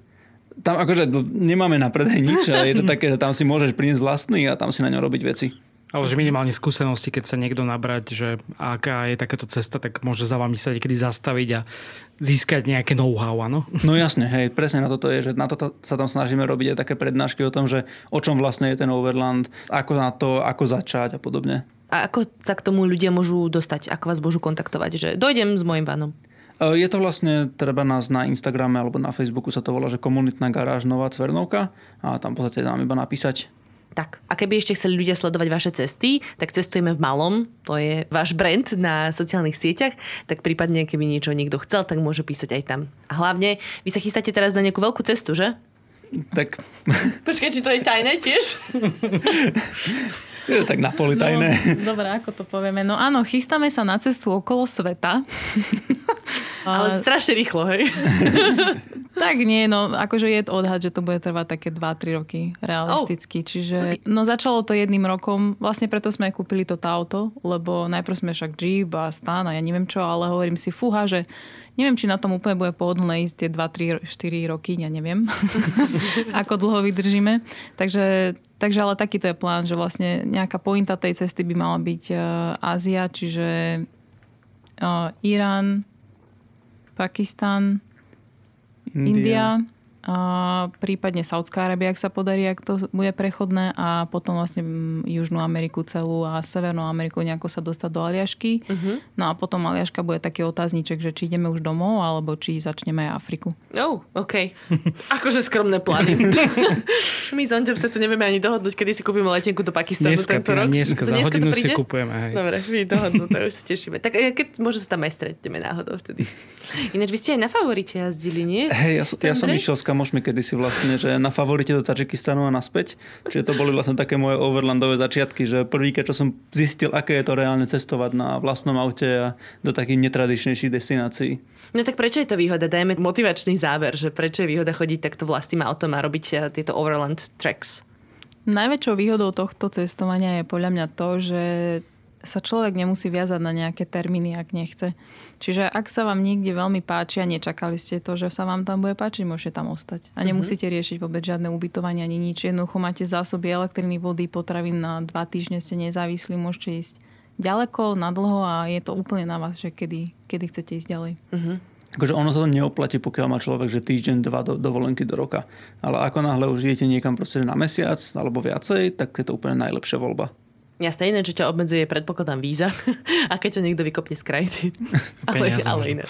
[SPEAKER 5] Tam akože nemáme na predaj nič, ale je to také, že tam si môžeš priniesť vlastný a tam si na ňom robiť veci.
[SPEAKER 1] Ale že minimálne skúsenosti, keď sa niekto nabrať, že aká je takáto cesta, tak môže za vami sa niekedy zastaviť a získať nejaké know-how, áno?
[SPEAKER 5] No jasne, hej, presne na toto je, že na toto sa tam snažíme robiť aj také prednášky o tom, že o čom vlastne je ten Overland, ako na to, ako začať a podobne.
[SPEAKER 2] A ako sa k tomu ľudia môžu dostať? Ako vás môžu kontaktovať? Že dojdem s mojim vanom.
[SPEAKER 5] E, je to vlastne, treba nás na Instagrame alebo na Facebooku sa to volá, že komunitná garáž Nová Cvernovka a tam v podstate nám iba napísať.
[SPEAKER 2] Tak, a keby ešte chceli ľudia sledovať vaše cesty, tak cestujeme v malom, to je váš brand na sociálnych sieťach, tak prípadne, keby niečo niekto chcel, tak môže písať aj tam. A hlavne, vy sa chystáte teraz na nejakú veľkú cestu, že?
[SPEAKER 5] Tak...
[SPEAKER 2] Počkaj, či to je tajné tiež?
[SPEAKER 5] Je to tak napolitajné.
[SPEAKER 4] No, dobre, ako to povieme. No áno, chystáme sa na cestu okolo sveta.
[SPEAKER 2] Ale strašne rýchlo, hej?
[SPEAKER 4] tak nie, no akože je odhad, že to bude trvať také 2-3 roky realisticky. Oh. Čiže no začalo to jedným rokom, vlastne preto sme aj kúpili toto auto, lebo najprv sme však Jeep a Stan a ja neviem čo, ale hovorím si, fúha, že Neviem, či na tom úplne bude pohodlné ísť tie 2, 3, 4 roky, ja neviem, ako dlho vydržíme. Takže, takže ale takýto je plán, že vlastne nejaká pointa tej cesty by mala byť uh, Ázia, čiže uh, Irán, Pakistan, India, India prípadne Saudská Arábia, ak sa podarí, ak to bude prechodné a potom vlastne Južnú Ameriku celú a Severnú Ameriku nejako sa dostať do Aliašky. Uh-huh. No a potom Aliaška bude taký otázniček, že či ideme už domov alebo či začneme aj Afriku.
[SPEAKER 2] Oh, OK. Akože skromné plány. My s Ondom sa tu nevieme ani dohodnúť, kedy si kúpime letenku do Pakistanu
[SPEAKER 1] dneska,
[SPEAKER 2] tento rok.
[SPEAKER 1] Dneska, za dneska hodinu si kúpujeme. Hej.
[SPEAKER 2] Dobre, my dohodnú, to už sa tešíme. Tak e, keď možno sa tam aj stretneme náhodou vtedy. Ináč vy ste aj na favorite jazdili, nie?
[SPEAKER 5] Hej, ja, ja som išiel s kamošmi kedysi vlastne, že na favorite do Tadžikistanu a naspäť. Čiže to boli vlastne také moje overlandové začiatky, že prvýkrát, čo som zistil, aké je to reálne cestovať na vlastnom aute a do takých netradičnejších destinácií.
[SPEAKER 2] No tak prečo je to výhoda? Dajme motivačný záver, že prečo je výhoda chodiť takto vlastným autom a robiť eh, tieto overland tracks?
[SPEAKER 4] Najväčšou výhodou tohto cestovania je podľa mňa to, že sa človek nemusí viazať na nejaké termíny, ak nechce. Čiže ak sa vám niekde veľmi páči a nečakali ste to, že sa vám tam bude páčiť, môžete tam ostať. A nemusíte riešiť vôbec žiadne ubytovanie ani nič. Jednoducho máte zásoby elektriny, vody, potravín na dva týždne, ste nezávislí, môžete ísť ďaleko, nadlho a je to úplne na vás, že kedy, kedy chcete ísť ďalej.
[SPEAKER 5] Akože ono sa to neoplatí, pokiaľ má človek, že týždeň, dva do, dovolenky do roka. Ale ako náhle už idete niekam proste na mesiac alebo viacej, tak je to úplne najlepšia voľba.
[SPEAKER 2] Jasné, iné, čo ťa obmedzuje, predpokladám víza. A keď ťa niekto vykopne z krajiny. ale, ale iné.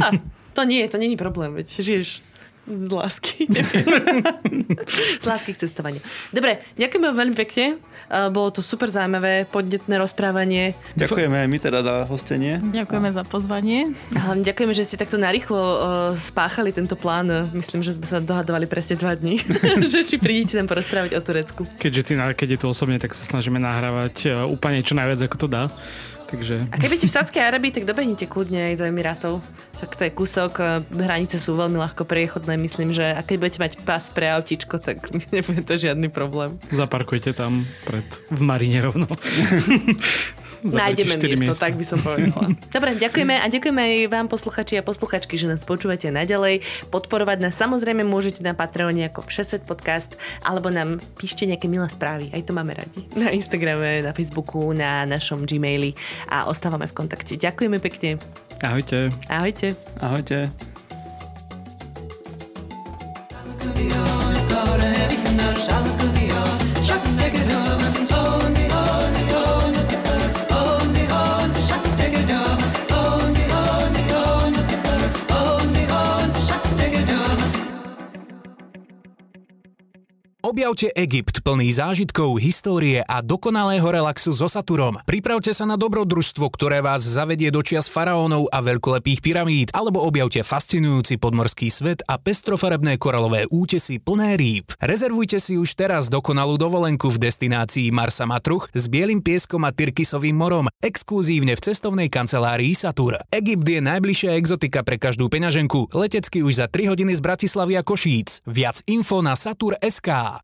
[SPEAKER 2] A, to nie, to není problém, veď žiješ z lásky. z lásky k cestovaniu. Dobre, ďakujeme veľmi pekne. Uh, Bolo to super zaujímavé, podnetné rozprávanie.
[SPEAKER 5] Ďakujeme aj my teda za hostenie.
[SPEAKER 4] Ďakujeme za pozvanie.
[SPEAKER 2] A hlavne ďakujeme, že ste takto narýchlo uh, spáchali tento plán. Myslím, že sme sa dohadovali presne dva dní. že či prídete nám porozprávať o Turecku.
[SPEAKER 1] Keďže ty, keď je to osobne, tak sa snažíme nahrávať e, úplne čo najviac, ako to dá. Takže
[SPEAKER 2] A keď budete v Sádskej Arabii, tak dobehnite kľudne aj do Emirátov. Tak to je kúsok, e, hranice sú veľmi ľahko priechodné, myslím, že a keď budete mať pás pre autičko, tak nebude to žiadny problém.
[SPEAKER 1] zaparkujte tam pred, v Marine rovno.
[SPEAKER 2] Nájdeme miesto,
[SPEAKER 1] miesta.
[SPEAKER 2] tak by som povedala. Dobre, ďakujeme a ďakujeme aj vám posluchači a posluchačky, že nás počúvate naďalej. Podporovať nás samozrejme môžete na Patreone ako Všesvet podcast, alebo nám píšte nejaké milé správy, aj to máme radi. Na Instagrame, na Facebooku, na našom Gmaili a ostávame v kontakte. Ďakujeme pekne.
[SPEAKER 1] Ahojte.
[SPEAKER 2] Ahojte.
[SPEAKER 5] Ahojte.
[SPEAKER 3] Objavte Egypt plný zážitkov, histórie a dokonalého relaxu so Saturom. Pripravte sa na dobrodružstvo, ktoré vás zavedie do čias faraónov a veľkolepých pyramíd, alebo objavte fascinujúci podmorský svet a pestrofarebné koralové útesy plné rýb. Rezervujte si už teraz dokonalú dovolenku v destinácii Marsa Matruch s bielým pieskom a Tyrkisovým morom, exkluzívne v cestovnej kancelárii Satur. Egypt je najbližšia exotika pre každú peňaženku, letecky už za 3 hodiny z Bratislavy a Košíc. Viac info na satur.sk.